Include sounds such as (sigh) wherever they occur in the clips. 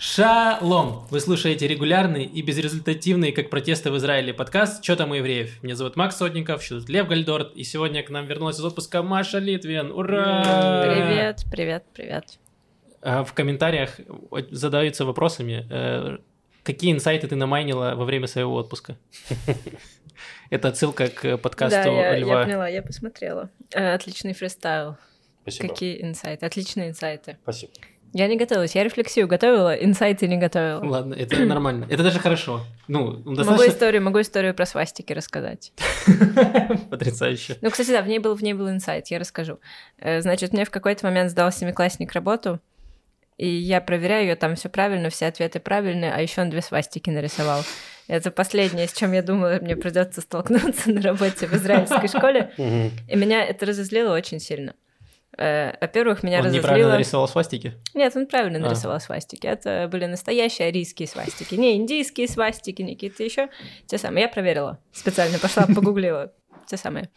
Шалом! Вы слушаете регулярный и безрезультативный, как протесты в Израиле, подкаст «Чё там у евреев?». Меня зовут Макс Сотников, еще тут Лев Гальдорт, и сегодня к нам вернулась из отпуска Маша Литвин. Ура! Привет, привет, привет. А в комментариях задаются вопросами, э, какие инсайты ты намайнила во время своего отпуска? (laughs) Это отсылка к подкасту да, я, Льва. я поняла, я посмотрела. Э, Отличный фристайл. Спасибо. Какие инсайты? Отличные инсайты. Спасибо. Я не готовилась, я рефлексию готовила, инсайты не готовила. Ладно, это (clears throat) нормально. Это даже хорошо. Ну, Могу достаточно историю, могу историю про свастики рассказать. (laughs) потрясающе. Ну, кстати, да, в ней был, в ней был инсайт, я расскажу. Э, Значит, мне в какой-то момент сдал семиклассник работу, и я проверяю ее, там все правильно, все ответы правильные, а еще он две свастики нарисовал. Это последнее, с чем я думала, мне придется столкнуться на работе в израильской школе. И меня это разозлило очень сильно. Э, Во-первых, меня Он неправильно разозлило... нарисовал свастики? Нет, он правильно А. нарисовал свастики. Это были настоящие арийские свастики. Не индийские свастики, не какие-то еще. Те самые. Я проверила. Специально пошла, погуглила. Те самые.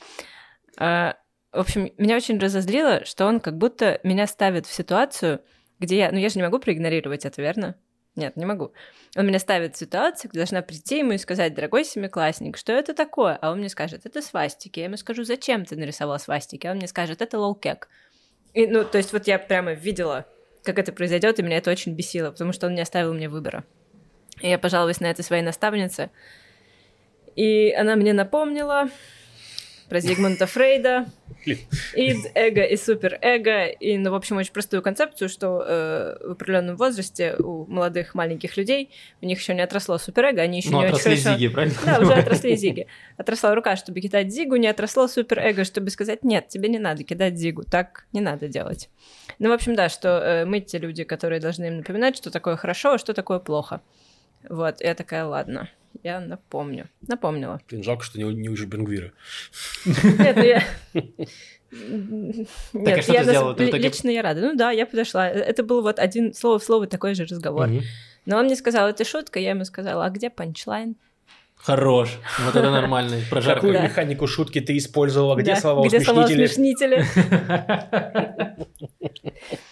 А, В общем, меня очень разозлило, что он как будто меня ставит в ситуацию, где я... Ну, я же не могу проигнорировать это, верно? Нет, не могу. Он меня ставит в ситуацию, где должна прийти ему и сказать, дорогой семиклассник, что это такое? А он мне скажет, это свастики. Я ему скажу, зачем ты нарисовал свастики? А он мне скажет, это лол-кек. И, ну, то есть вот я прямо видела, как это произойдет, и меня это очень бесило, потому что он не оставил мне выбора. И я пожаловалась на это своей наставнице, и она мне напомнила про Зигмунда Фрейда, ид, эго и суперэго, и, ну, в общем, очень простую концепцию, что э, в определенном возрасте у молодых маленьких людей у них еще не отросло суперэго, они еще Ну, не отросли очень хорошо... зиги, правильно? Да, уже отросли зиги. Отросла рука, чтобы кидать зигу, не отросло суперэго, чтобы сказать, нет, тебе не надо кидать зигу, так не надо делать. Ну, в общем, да, что э, мы те люди, которые должны им напоминать, что такое хорошо, а что такое плохо. Вот, я такая, ладно, я напомню. Напомнила. Блин, жалко, что не, не учишь Бенгвира. Нет, ну я... Так, что я сделала? Лично я рада. Ну да, я подошла. Это был вот один слово в слово такой же разговор. Но он мне сказал, это шутка, я ему сказала, а где панчлайн? Хорош. Вот это нормальный. Прожарка. Какую Да. механику шутки ты использовала? Где Да, слова где слова усмешнители? (laughs)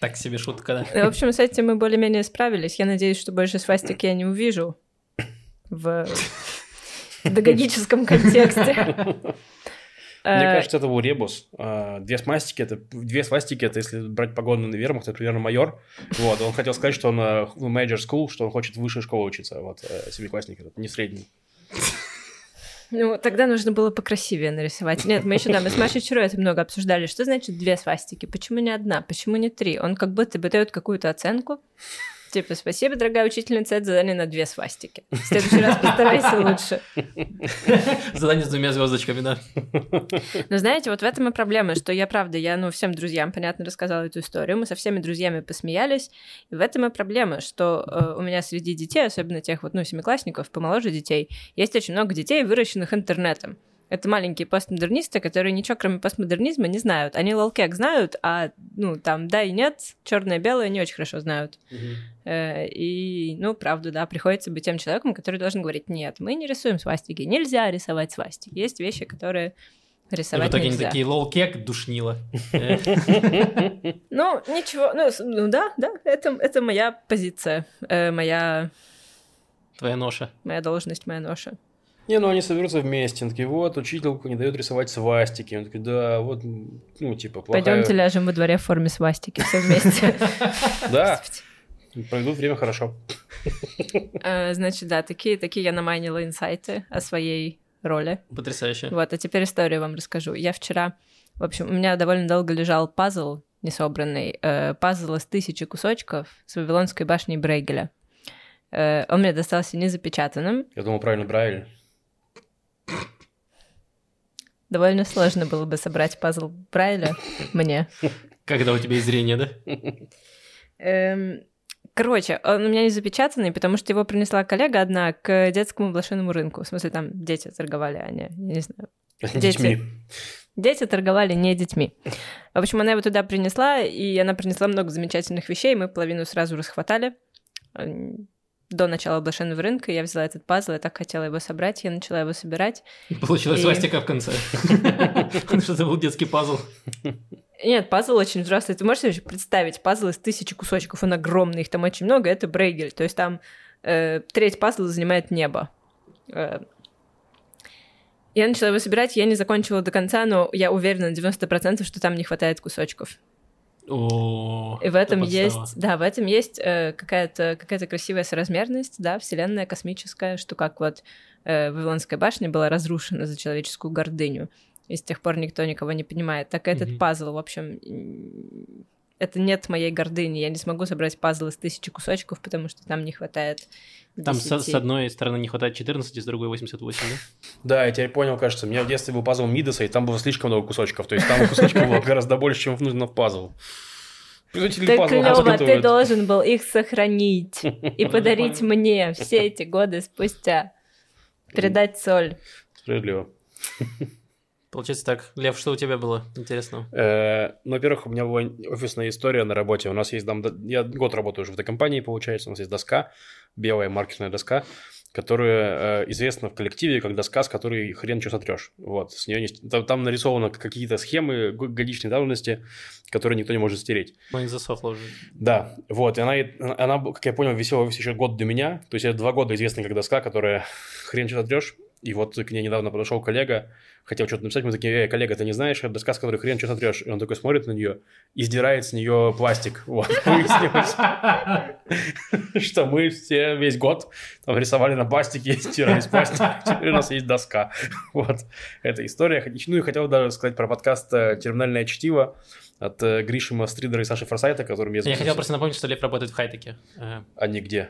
Так себе шутка, да. В общем, с этим мы более-менее справились. Я надеюсь, что больше свастик я не увижу в педагогическом контексте. Мне Э, кажется, это был ребус. А, Две свастики, это две свастики, это если брать погоны на вермахт, это примерно майор. Вот, он хотел сказать, что он э, в major school, что он хочет в высшей школе учиться. Вот, э, семиклассник, не средний. Ну, тогда нужно было покрасивее нарисовать. Нет, мы еще, да, мы с Машей вчера это много обсуждали. Что значит две свастики? Почему не одна? Почему не три? Он как будто бы дает какую-то оценку. Типа, спасибо, дорогая учительница, это задание на две свастики. В следующий раз постарайся лучше. Задание с двумя звездочками, да. Но знаете, вот в этом и проблема, что я, правда, я, ну, всем друзьям, понятно, рассказала эту историю, мы со всеми друзьями посмеялись, и в этом и проблема, что э, у меня среди детей, особенно тех вот, ну, семиклассников, помоложе детей, есть очень много детей, выращенных интернетом. Это маленькие постмодернисты, которые ничего, кроме постмодернизма, не знают. Они лолкек знают, а, ну, там, да и нет, черное белое не очень хорошо знают. Э, И, ну, правда, да, приходится быть тем человеком, который должен говорить, нет, мы не рисуем свастики, нельзя рисовать свастики. Есть вещи, которые И в рисовать итоге они нельзя. такие лол-кек, душнило. Ну, ничего, ну, ну да, да, это, это моя позиция, э, моя, Твоя ноша. моя должность, моя ноша. Не, ну они соберутся вместе, они такие, вот, учителька не дает рисовать свастики. Он такой, да, вот, ну, типа, плохая... Пойдемте ляжем во дворе в форме свастики все вместе. (laughs) Да, проведут время хорошо. Э, Значит, да, такие, такие я намайнила инсайты о своей роли. Потрясающе. Вот, а теперь историю вам расскажу. Я вчера, в общем, у меня довольно долго лежал пазл несобранный, э, пазл из тысячи кусочков с Вавилонской башней Брейгеля. Э, он мне достался незапечатанным. Я думал, правильно, правильно. Довольно сложно было бы собрать пазл Брайля мне. Когда у тебя есть зрение, да? Эм, Короче, он у меня не запечатанный, потому что его принесла коллега одна к детскому блошиному рынку. В смысле, там дети торговали, а не, я не знаю. Дети. Детьми. Дети торговали не детьми. В общем, она его туда принесла, и она принесла много замечательных вещей. Мы половину сразу расхватали. До начала блошиного рынка я взяла этот пазл, я так хотела его собрать, я начала его собирать. Получилась И- свастика в конце. Потому (laughs) что это был детский пазл. Нет, пазл очень взрослый. Ты можешь себе представить пазл из тысячи кусочков, он огромный, их там очень много, это Брейгель. То есть там э, треть пазла занимает небо. Э, я начала его собирать, я не закончила до конца, но я уверена на 90%, что там не хватает кусочков. О, И в этом есть, да, в этом есть э, какая-то какая красивая соразмерность, да, вселенная космическая, что как вот э, Вавилонская башня была разрушена за человеческую гордыню, и с тех пор никто никого не понимает. Так этот Мгм. пазл, в общем, это нет моей гордыни. Я не смогу собрать пазл из тысячи кусочков, потому что там не хватает Там с, 10. с одной стороны не хватает 14, с другой 88, да? Да, я теперь понял, кажется. У меня в детстве был пазл Мидаса, и там было слишком много кусочков. То есть там кусочков было гораздо больше, чем нужно в пазл. Производители Так клево, ты должен был их сохранить (laughs) и подарить мне все эти годы спустя. Передать соль. Справедливо. Получается так. Лев, что у тебя было интересного? Э, Ну, во-первых, у меня была офисная история на работе. У нас есть там... Я год работаю уже в этой компании, получается. У нас есть доска, белая маркерная доска, которая э, известна в коллективе как доска, с которой хрен что сотрешь. Вот. С нее не... там, там нарисованы какие-то схемы годичной давности, которые никто не может стереть. Ну, не засохло уже. Да, вот, и она, она, как я понял, висела еще год до меня, то есть это два года известна как доска, которая (laughs) хрен что сотрешь, и вот к ней недавно подошел коллега, хотел что-то написать, мы такие, эй, коллега, ты не знаешь, это доска, с которой хрен что сотрешь, и он такой смотрит на нее и сдирает с нее пластик, вот, (laughs) выяснилось, что мы все весь год там рисовали на пластике и (laughs) стирали с пластика, (laughs) теперь у нас есть доска, вот, эта история, ну и хотел даже сказать про подкаст э, «Терминальное чтиво», от э, Гриши Мастридера и Саши Форсайта, которым я Я хотел просто напомнить, что Лев работает в хай-теке. Э, А не где?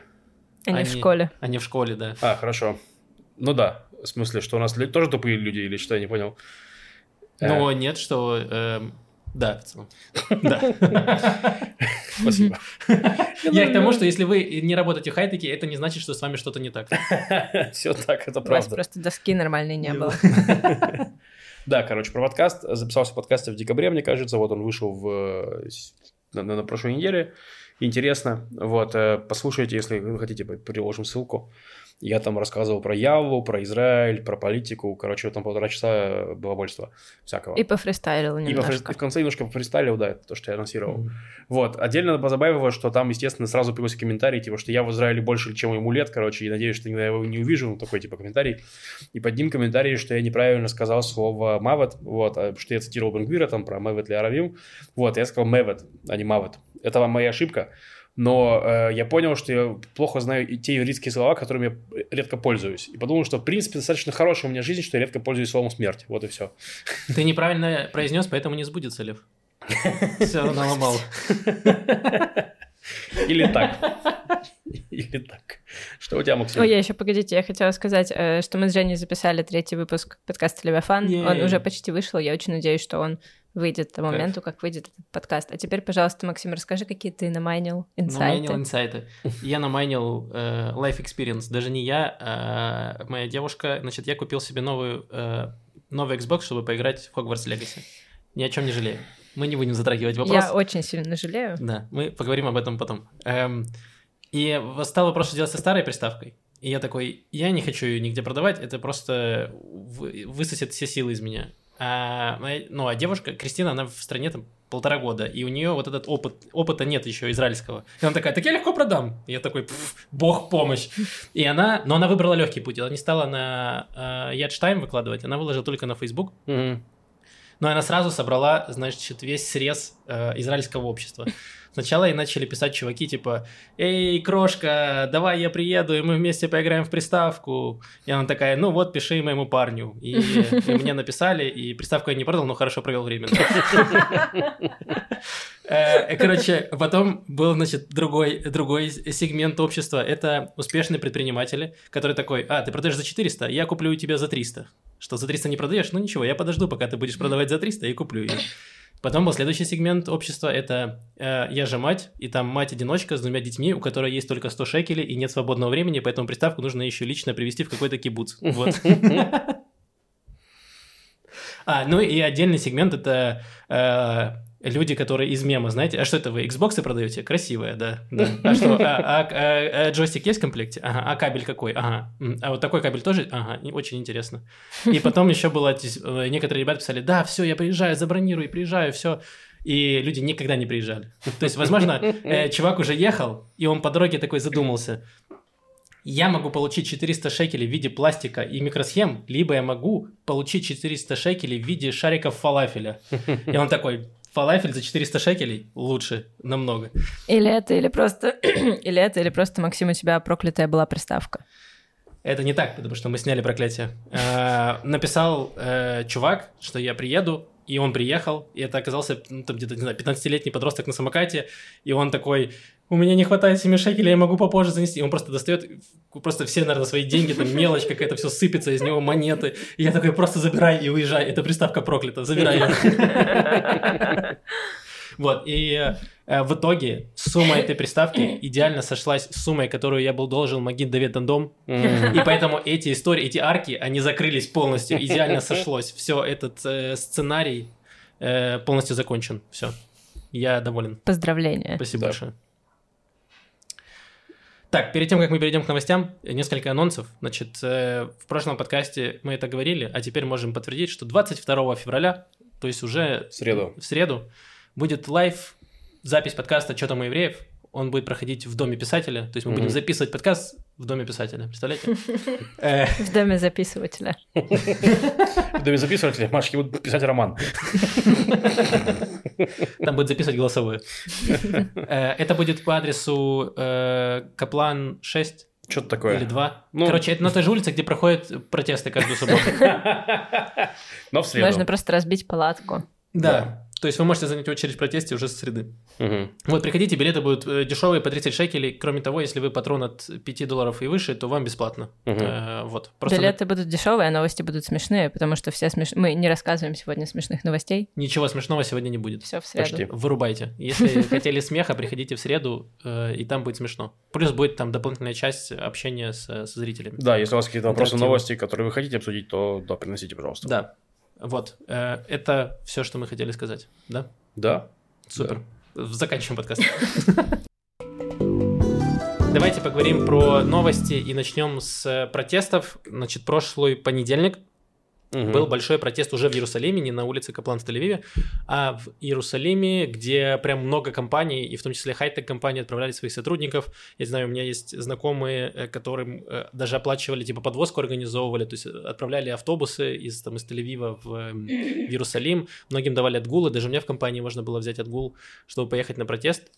Они в Они- школе. а не в школе, да. А, хорошо. Ну да, в смысле, что у нас тоже тупые люди или что, я не понял. Э, Но нет, что... эм, Да, в целом. (laughs) Да. Спасибо. Я к тому, что если вы не работаете в хай-теке, это не значит, что с вами что-то не так. (laughs) Все так, это У вас правда. просто доски нормальной не было. (laughs) Да, короче, про подкаст. Записался в подкасте в декабре, мне кажется. Вот он вышел в, э, на, на- прошлой неделе. Интересно. Вот, э, послушайте, если вы хотите, п- приложим ссылку. Я там рассказывал про Яву, про Израиль, про политику. Короче, там полтора часа балабольства всякого. И пофристайлил И, во- немножко. и в конце немножко фристайлил, да, это то, что я анонсировал. Вот, отдельно позабавило, что там, естественно, сразу появился комментарий, типа, что я в Израиле больше, чем ему лет, короче, и надеюсь, что никогда я его не увижу, ну, такой, типа, комментарий. И под ним комментарий, что я неправильно сказал слово «мавет», вот, а, что я цитировал Бенгвира там про «мавет ли аравим», вот, я сказал «мевет», а не «мавет». Это моя ошибка, но э, я понял, что я плохо знаю и те юридические слова, которыми я редко пользуюсь. И подумал, что, в принципе, достаточно хорошая у меня жизнь, что я редко пользуюсь словом «смерть». Вот и все. Ты неправильно произнес, поэтому не сбудется, Лев. Все, (laughs) наломал. Или так. Или так. Что у тебя, Максим? Ой, я еще, погодите, я хотела сказать, э, что мы с Женей записали третий выпуск подкаста Левиафан. Он уже почти вышел, я очень надеюсь, что он выйдет к моменту, как выйдет этот подкаст. А теперь, пожалуйста, Максим, расскажи, какие ты намайнил Намайнил инсайты. инсайты. Я намайнил э, Life Experience. Даже не я, а моя девушка. Значит, я купил себе новую, э, новый Xbox, чтобы поиграть в Hogwarts Legacy. Ни о чем не жалею. Мы не будем затрагивать вопрос. Я очень сильно жалею. Да, мы поговорим об этом потом. Эм, и стал вопрос, что делать со старой приставкой. И я такой, я не хочу ее нигде продавать, это просто вы- высосет все силы из меня. А, ну, а девушка, Кристина, она в стране там полтора года, и у нее вот этот опыт, опыта нет еще израильского. И она такая, так я легко продам. И я такой, «Пф, бог помощь. И она, но она выбрала легкий путь, она не стала на э, Ядштайм выкладывать, она выложила только на Facebook. Мгм. Но она сразу собрала, значит, весь срез э, израильского общества. Сначала ей начали писать чуваки, типа, «Эй, крошка, давай я приеду, и мы вместе поиграем в приставку». И она такая, ну вот, пиши моему парню. И, и мне написали, и приставку я не продал, но хорошо провел время. Э, Короче, потом был, значит, другой, другой сегмент общества. Это успешные предприниматели, который такой, а, ты продаешь за 400, я куплю у тебя за 300. Что, за 300 не продаешь? Ну ничего, я подожду, пока ты будешь продавать за 300 и куплю ее. Потом был следующий сегмент общества, это э, я же мать, и там мать-одиночка с двумя детьми, у которой есть только 100 шекелей и нет свободного времени, поэтому приставку нужно еще лично привезти в какой-то кибуц. Вот. (laughs) А, ну и отдельный сегмент это э, люди, которые из мема, знаете, а что это вы, Xbox продаете? Красивая, да, да. (laughs) А что, а, а- а- а джойстик есть в комплекте? Ага, а кабель какой? Ага, а вот такой кабель тоже? Ага, очень интересно. И потом еще было, э, некоторые ребята писали, да, все, я приезжаю, забронируй, приезжаю, все. и люди никогда не приезжали. То есть, возможно, э, чувак уже ехал, и он по дороге такой задумался. Я могу получить 400 шекелей в виде пластика и микросхем, либо я могу получить 400 шекелей в виде шариков фалафеля. И он такой, фалафель за 400 шекелей лучше намного. Или это, или просто... (clears throat) или это, или просто, Максим, у тебя проклятая была приставка. Это не так, потому что мы сняли проклятие. Э, написал э, чувак, что я приеду, и он приехал, и это оказался ну, там где-то, не знаю, 15-летний подросток на самокате, и он такой, у меня не хватает 7 шекелей, я могу попозже занести. И он просто достает, просто все, наверное, свои деньги, там мелочь какая-то, все сыпется из него, монеты. И я такой, просто забирай и уезжай. Это приставка проклята, забирай ее. Вот, и э, в итоге сумма этой приставки идеально сошлась с суммой, которую я был должен Магид Давид Дандом. И поэтому эти истории, эти арки, они закрылись полностью. Идеально сошлось. Все, этот э, сценарий э, полностью закончен. Все. Я доволен. Поздравления. Спасибо большое. Так, перед тем, как мы перейдем к новостям, несколько анонсов. Значит, э, в прошлом подкасте мы это говорили, а теперь можем подтвердить, что 22 февраля, то есть уже В среду. в среду, будет live запись подкаста «Чё там у евреев?». Он будет проходить в Доме писателя, то есть мы будем записывать подкаст в Доме писателя, представляете? (laughs) Э, В доме записывателя. В доме записывателей Машки будут писать роман. Там будет записывать голосовое. Э, Это будет по адресу э, Каплан 6 Что-то такое. или 2. Ну. Короче, это на той же улице, где проходят протесты каждую субботу. (laughs) Но в среду. Можно просто разбить палатку. Да. То есть вы можете занять очередь в протесте уже с среды. Мгм. Вот, приходите, билеты будут э, дешевые по 30 шекелей. Кроме того, если вы патрон от 5 долларов и выше, то вам бесплатно. Мгм. Э, Вот. Просто Билеты будут дешевые, а новости будут смешные, потому что все смеш... мы не рассказываем сегодня смешных новостей. ничего смешного сегодня не будет. Все в среду. Почти. Вырубайте. Если (laughs) хотели смеха, приходите в среду, э, и там будет смешно. Плюс будет там дополнительная часть общения с, со зрителями. Да, если у вас какие-то вопросы, новости, которые вы хотите обсудить, то да, приносите, пожалуйста. Да. Вот. Э, Это все, что мы хотели сказать. Да? Да? Супер. Заканчиваем подкаст. (laughs) Давайте поговорим про новости и начнем с протестов. Значит, прошлый понедельник Мгм. был большой протест уже в Иерусалиме, не на улице Каплан в Тель-Авиве, а в Иерусалиме, где прям много компаний, и в том числе хай-тек компании отправляли своих сотрудников. Я знаю, у меня есть знакомые, э, которым э, даже оплачивали, типа подвозку организовывали, то есть э, отправляли автобусы из, там, из Тель-Авива в, э, в Иерусалим. Многим давали отгулы, даже меня в компании можно было взять отгул, чтобы поехать на протест.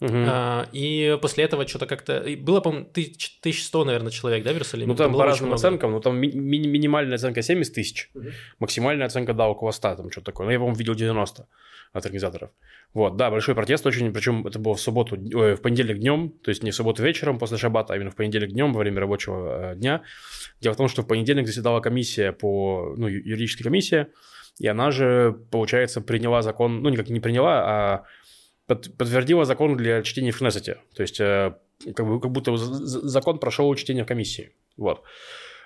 Мгм. А, и после этого что-то как-то... Было, по-моему, тысяч- 1100, наверное, человек, да, в Иерусалиме? Ну, там было по разным оценкам, ну, там ми- ми- минимальная оценка 70 тысяч, Мгм. максимальная оценка, да, около 100, там что-то такое. Ну, я, по-моему, видел 90 от организаторов. Вот, да, большой протест очень, причем это было в субботу, ой, в понедельник днем, то есть не в субботу вечером после шабата, а именно в понедельник днем во время рабочего э, дня. Дело в том, что в понедельник заседала комиссия по, ну, юридическая комиссия, и она же, получается, приняла закон, ну, никак не приняла, а под- подтвердила закон для чтения в Кнессете. То есть, э, как, бы, как будто закон прошел чтение в комиссии. Вот.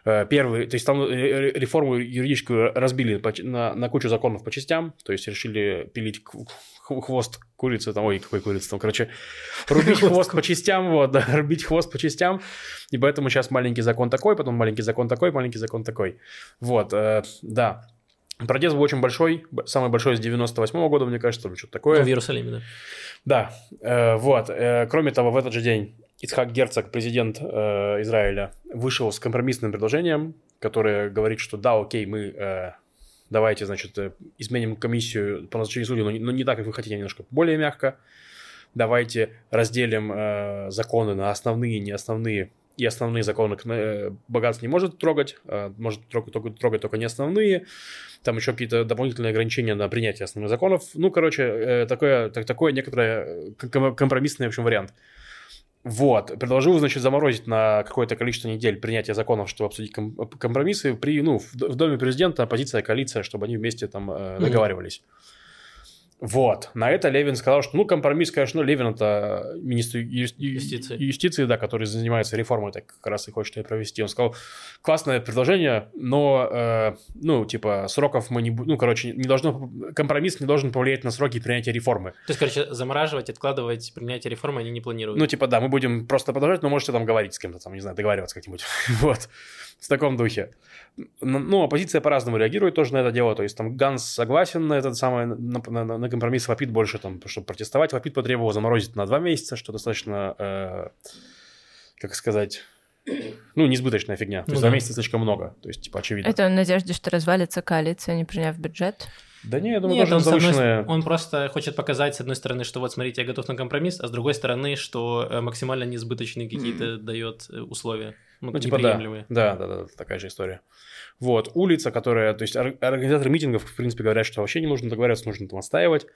Э, Первый, то есть там э, реформу юридическую разбили на, на кучу законов по частям, то есть решили пилить хвост курицы, там, ой, какой курицы там, короче, рубить хвост по частям, вот, да, (laughs) рубить хвост по частям, и поэтому сейчас маленький закон такой, потом маленький закон такой, маленький закон такой. Вот, э, да. Протест был очень большой, самый большой с 98 года, мне кажется, или что-то такое. Ну, в Иерусалиме, да. Да, э, вот. Э, кроме того, в этот же день Ицхак Герцог, президент э, Израиля, вышел с компромиссным предложением, которое говорит, что да, окей, мы э, давайте, значит, э, изменим комиссию по назначению судей, но не, но не так, как вы хотите, а немножко более мягко. Давайте разделим э, законы на основные и неосновные. И основные законы э, богатство не может трогать, э, может трогать только, трогать только не основные. Там еще какие-то дополнительные ограничения на принятие основных законов. Ну, короче, э, такое, так, такое некоторое э, ком- компромиссный, в общем, вариант. Вот. Предложил, значит, заморозить на какое-то количество недель принятие законов, чтобы обсудить ком- компромиссы. При, ну, в, Доме президента оппозиция, коалиция, чтобы они вместе там э, договаривались. Вот. На это Левин сказал, что, ну, компромисс, конечно, Левин это министр ю- ю- Юстиции. юстиции, да, который занимается реформой, так как раз и хочет ее провести. Он сказал, классное предложение, но, э, ну, типа, сроков мы не будем, ну, короче, не должно, компромисс не должен повлиять на сроки принятия реформы. То есть, короче, замораживать, откладывать принятие реформы они не планируют. Ну, типа, да, мы будем просто продолжать, но можете там говорить с кем-то, там, не знаю, договариваться как-нибудь. (laughs) вот. В таком духе. Ну, оппозиция по-разному реагирует тоже на это дело. То есть, там, Ганс согласен на это самое на- на- на- на компромисс Вапит больше, там, чтобы протестовать. Вапит потребовал заморозить на два месяца, что достаточно, э, как сказать, ну, несбыточная фигня. То Ну есть да. два месяца слишком много. То есть, типа, очевидно. Это в надежде, что развалится коалиция, не приняв бюджет. Да не, я думаю, Нет, тоже он, с одной он просто хочет показать, с одной стороны, что вот смотрите, я готов на компромисс, а с другой стороны, что э, максимально несбыточные какие-то дает э, условия. Ну, Ну, типа, да. да, да, да, такая же история. Вот, улица, которая, то есть ор- организаторы митингов, в принципе, говорят, что вообще не нужно договариваться, нужно там отстаивать.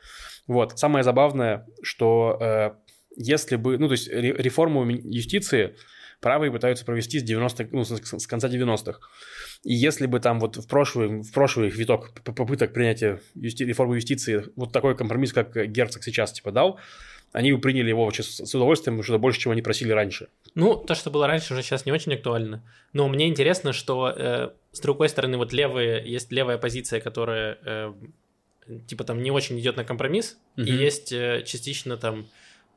Вот, самое забавное, что э, если бы, ну, то есть ре- реформу юстиции правые пытаются провести с 90 ну, с, конца 90-х. И если бы там вот в прошлый, в прошлый виток попыток принятия юсти- реформы юстиции вот такой компромисс, как Герцог сейчас, типа, дал, они бы приняли его вообще с удовольствием, что больше, чего они просили раньше. Ну, то, что было раньше, уже сейчас не очень актуально. Но мне интересно, что э, с другой стороны, вот левые, есть левая позиция, которая э, типа там не очень идет на компромисс, и Мгм. есть э, частично там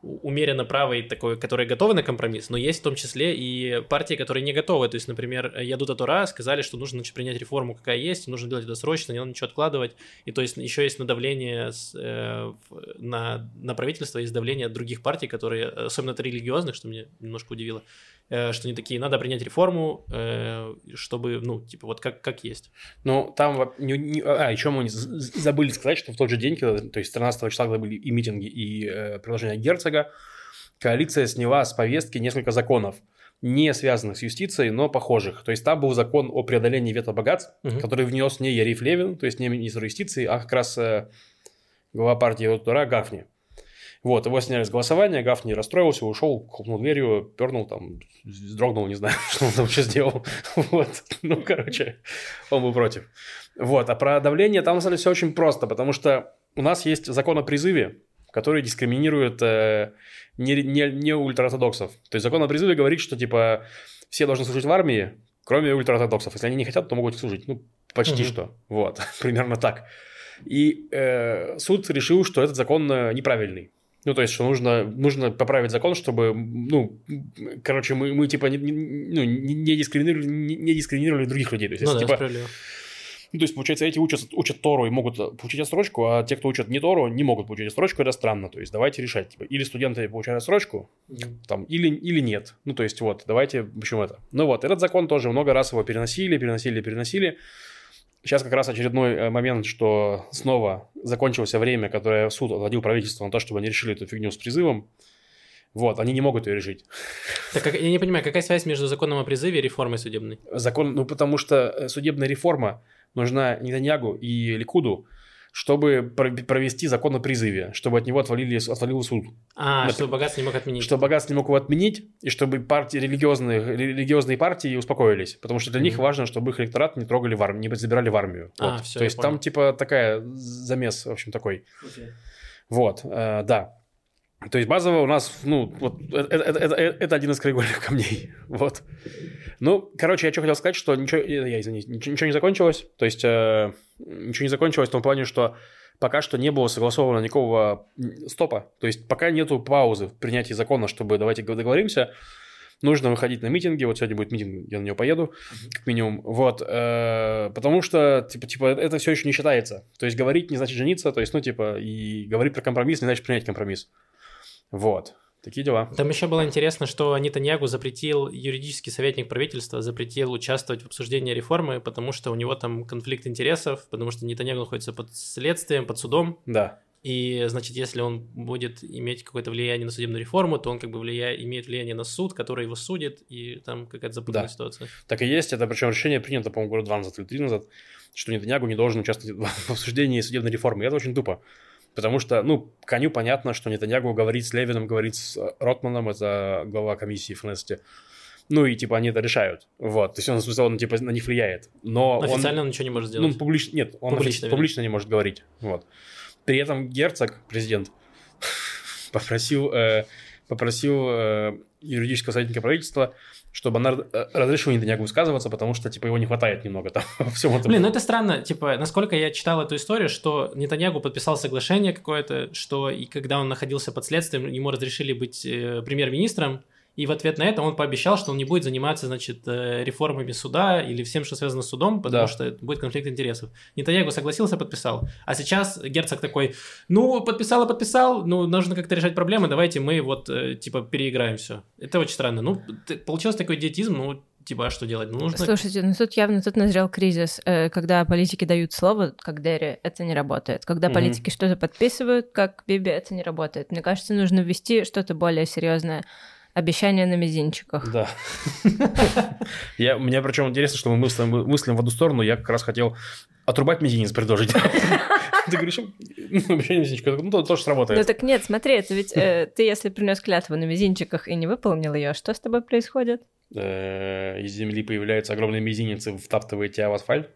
умеренно правый такой, которые готовы на компромисс, но есть в том числе и партии, которые не готовы. То есть, например, Ядут Атура сказали, что нужно значит, принять реформу, какая есть, нужно делать это срочно, не надо ничего откладывать. И то есть еще есть надавление с, э, на, на правительство, есть давление от других партий, которые, особенно от религиозных, что меня немножко удивило, э, что они такие, надо принять реформу, э, чтобы, ну, типа, вот как, как есть. Ну, там... не- не- а, еще мы забыли сказать, что в тот же день, то есть 13 числа, когда были и митинги, и э, предложения герцога, коалиция сняла с повестки несколько законов, не связанных с юстицией, но похожих. То есть там был закон о преодолении вето богатств, Мгм. который внес не Яриф Левин, то есть не министр юстиции, а как раз э, глава партии Тура Гафни. Вот, его сняли с голосования, Гафни расстроился, ушел, хлопнул дверью, пернул там, вздрогнул, не знаю, (laughs) что он там вообще сделал. Вот, ну, короче, он был против. Вот, а про давление там, на самом деле, все очень просто, потому что у нас есть закон о призыве, который дискриминирует э, не, не, не ультраортодоксов. То есть закон о призыве говорит, что, типа, все должны служить в армии, кроме ультраортодоксов. Если они не хотят, то могут служить. Ну, почти Мгм. что. Вот, (laughs) примерно так. И э, суд решил, что этот закон э, неправильный. Ну, то есть, что нужно, нужно поправить закон, чтобы, ну, короче, мы, мы типа, не, ну, не, дискриминировали, не, не дискриминировали других людей. То есть, Ну если, да, типа, ну, то есть, получается, эти учат, учат Тору и могут получить отсрочку, а те, кто учат не Тору, не могут получить отсрочку, это странно. То есть, давайте решать. Типа, или студенты получают отсрочку, там, или, или нет. Ну, то есть, вот, давайте, в общем, это. Ну, вот, этот закон тоже много раз его переносили, переносили, переносили. Сейчас как раз очередной э, момент, что снова закончилось время, которое суд отводил правительству на то, чтобы они решили эту фигню с призывом. Вот, они не могут ее решить. (laughs) Так как- я не понимаю, какая связь между законом о призыве и реформой судебной? Закон, ну, потому что э, судебная реформа нужна Нетаньягу и Ликуду, чтобы про- провести закон о призыве, чтобы от него отвалили, отвалил суд. А, Например, что богатство не мог отменить. Чтобы богатство не мог его отменить, и чтобы партии религиозные, религиозные партии успокоились. Потому что для них Мгм. важно, чтобы их электорат не трогали в армию, не забирали в армию. А, Вот. всё, То я есть понял. там типа такая замес, в общем, такой. Вот, э, да. То есть базово у нас, ну, вот это, это- это- это один из краеугольных (laughs) камней. Вот. Ну, короче, я что хотел сказать, что ничего, э, я извини, ничего, ничего не закончилось. То есть э, ничего не закончилось в том плане, что пока что не было согласовано никакого стопа. То есть пока нету паузы в принятии закона, чтобы давайте договоримся. Нужно выходить на митинги. Вот сегодня будет митинг, я на него поеду, как минимум. Вот. э, потому что, типа, типа, это все еще не считается. То есть говорить не значит жениться. То есть, ну, типа, и говорить про компромисс не значит принять компромисс. Вот. Такие дела. Там еще было интересно, что Нетаньягу запретил юридический советник правительства, запретил участвовать в обсуждении реформы, потому что у него там конфликт интересов, потому что Нетаньягу находится под следствием, под судом, Да. и, значит, если он будет иметь какое-то влияние на судебную реформу, то он как бы влия... имеет влияние на суд, который его судит, и там какая-то запутанная Да. ситуация. Так и есть. Это причем решение принято, по-моему, года два назад или три назад, что Нетаньягу не должен участвовать в обсуждении судебной реформы. И это очень тупо. Потому что, ну, коню понятно, что Нетаньягу говорит с Левиным, говорит с э, Ротманом, это глава комиссии Кнессете. Ну, и, типа, они это решают. Вот. То есть он, в смысле, он, типа, на них влияет. Но он... Официально он ничего не может Ну, сделать. публично, нет, он Публично, публично, вернее. не может говорить. Вот. При этом герцог, президент, (laughs) попросил, э, попросил э, юридического советника правительства, чтобы она э, разрешила Нетаньягу высказываться, потому что, типа, его не хватает немного там (laughs) во всем этом. Блин, ну это странно, типа, насколько я читал эту историю, что Нетаньягу подписал соглашение какое-то, что и когда он находился под следствием, ему разрешили быть э, премьер-министром, И в ответ на это он пообещал, что он не будет заниматься, значит, э, реформами суда или всем, что связано с судом, потому Да. что будет конфликт интересов. Нетаньягу согласился, подписал. А сейчас герцог такой, ну, подписал и подписал, ну, нужно как-то решать проблемы, давайте мы вот, э, типа, переиграем все. Это очень странно. Ну, получился такой идиотизм, ну, типа, а что делать? Ну, нужно... Слушайте, ну тут явно тут назрел кризис. Э, Когда политики дают слово, как Дерри, это не работает. Когда Мгм. политики что-то подписывают, как Биби, это не работает. Мне кажется, нужно ввести что-то более серьезное. Обещание на мизинчиках. Да. (laughs) Я, мне причем интересно, что мы мыслим, мыслим в одну сторону. Я как раз хотел отрубать мизинец предложить. (laughs) Ты говоришь, ну, обещание мизинчика. Ну, то тоже Ну сработает. так нет, смотри, это ведь э, ты, если принес клятву на мизинчиках и не выполнил ее, что с тобой происходит? Э, Из земли появляются огромные мизинцы, втаптывает тебя в асфальт.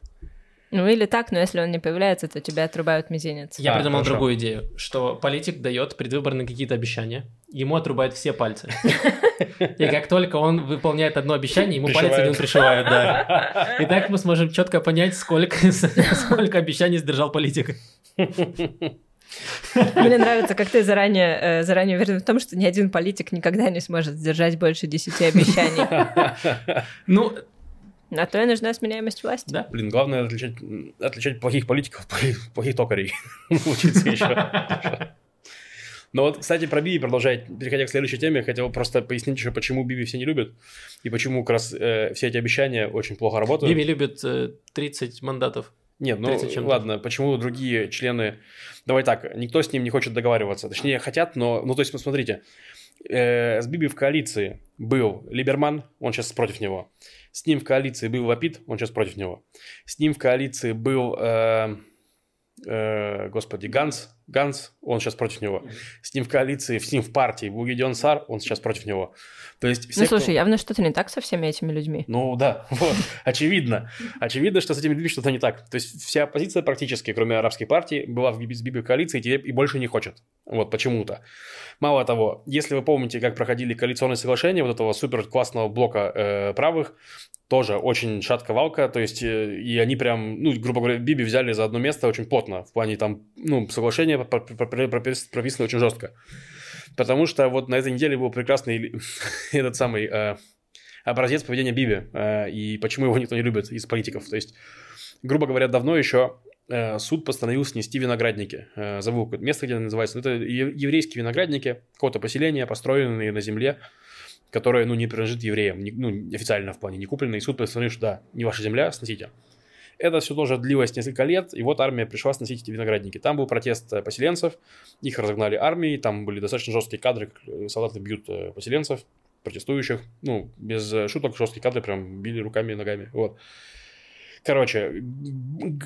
Ну или так, но если он не появляется, то тебя отрубают мизинец. Я А, придумал хорошо. другую идею, что политик дает предвыборные какие-то обещания, ему отрубают все пальцы. (laughs) И как только он выполняет одно обещание, ему палец один пришивают, да. (laughs) И так мы сможем четко понять, сколько, (laughs) сколько обещаний сдержал политик. Мне нравится, как ты заранее, э, заранее уверен в том, что ни один политик никогда не сможет сдержать больше десяти обещаний. Ну, На то и нужна сменяемость власти. да. Блин, главное отличать, отличать плохих политиков от плохих- плохих токарей. Учиться еще. Но вот, кстати, про Биби продолжать, переходя к следующей теме, хотел просто пояснить еще, почему Биби все не любят, и почему как раз э, все эти обещания очень плохо работают. Биби любит э, 30 мандатов. Нет, ну 30 чем-то. ладно, почему другие члены... Давай так, никто с ним не хочет договариваться. Точнее, хотят, но... Ну, то есть, посмотрите, э, с Биби в коалиции был Либерман, он сейчас против него. С ним в коалиции был Лапид, он сейчас против него. С ним в коалиции был, э, э, господи, Ганс, Ганс, он сейчас против него. С ним в коалиции, с ним в партии был Гедеон Сар, он сейчас против него. То есть все, Ну, кто- слушай, явно что-то не так со всеми этими людьми. ну да, (laughs) вот, очевидно. Очевидно, что с этими людьми что-то не так. То есть вся оппозиция практически, кроме арабской партии, была в с Биби в коалиции и больше не хочет. Вот почему-то. Мало того, если вы помните, как проходили коалиционные соглашения вот этого супер классного блока э, правых, тоже очень шатко-валка, то есть э, и они прям, ну, грубо говоря, Биби взяли за одно место очень плотно, в плане там, ну, соглашения про- про- про- пропис- прописаны очень жестко. Потому что вот на этой неделе был прекрасный (laughs) этот самый э, образец поведения Биби, э, и почему его никто не любит из политиков. То есть, грубо говоря, давно еще э, суд постановил снести виноградники. Э, забыл какое-то место, где это называется. Это еврейские виноградники, какого-то поселения, построенные на земле, которое, ну, не принадлежит евреям, не- ну, официально в плане не купленные. И суд постановил, что да, не ваша земля, сносите. Это все тоже длилось несколько лет, и вот армия пришла сносить эти виноградники. Там был протест э, поселенцев, их разогнали армией, там были достаточно жесткие кадры, как э, солдаты бьют э, поселенцев, протестующих. Ну, без шуток, жесткие кадры, прям били руками и ногами. Вот. Короче,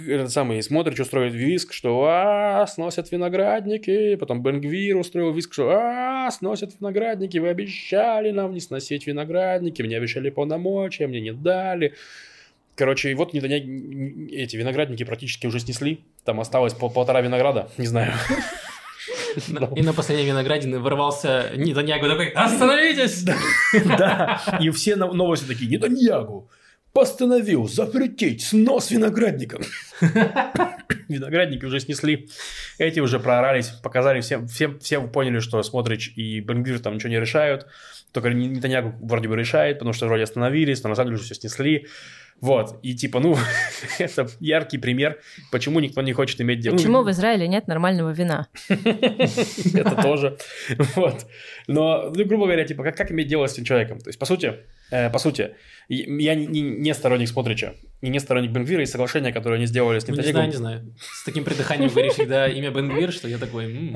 этот самый Смотрич устроит виск, что а, сносят виноградники. Потом Бенгвир устроил виск, что а, сносят виноградники. Вы обещали нам не сносить виноградники. Мне обещали полномочия, мне не дали. Короче, и вот эти виноградники практически уже снесли. Там осталось пол- полтора винограда, не знаю. И на последней виноградине ворвался Нетаньягу такой, остановитесь! Да, и все но- новости такие, Нетаньягу постановил запретить снос виноградникам. (laughs) Виноградники уже снесли, эти уже проорались, показали всем, всем, все поняли, что Смотрич и Бенгвир там ничего не решают, только Не- Нетаньягу вроде бы решает, потому что вроде остановились, но на самом деле уже все снесли. Вот, и типа, ну, (laughs) это яркий пример, почему никто не хочет иметь дело. Почему в Израиле нет нормального вина? (laughs) Это тоже. Вот. Но, ну, грубо говоря, типа, как, как иметь дело с этим человеком? То есть, по сути, э, по сути, я не, не- не сторонник Смотрича, и не сторонник Бенгвира, и соглашения, которые они сделали с Ну, не знаю, не знаю. С таким придыханием говоришь всегда имя Бенгвир, что я такой...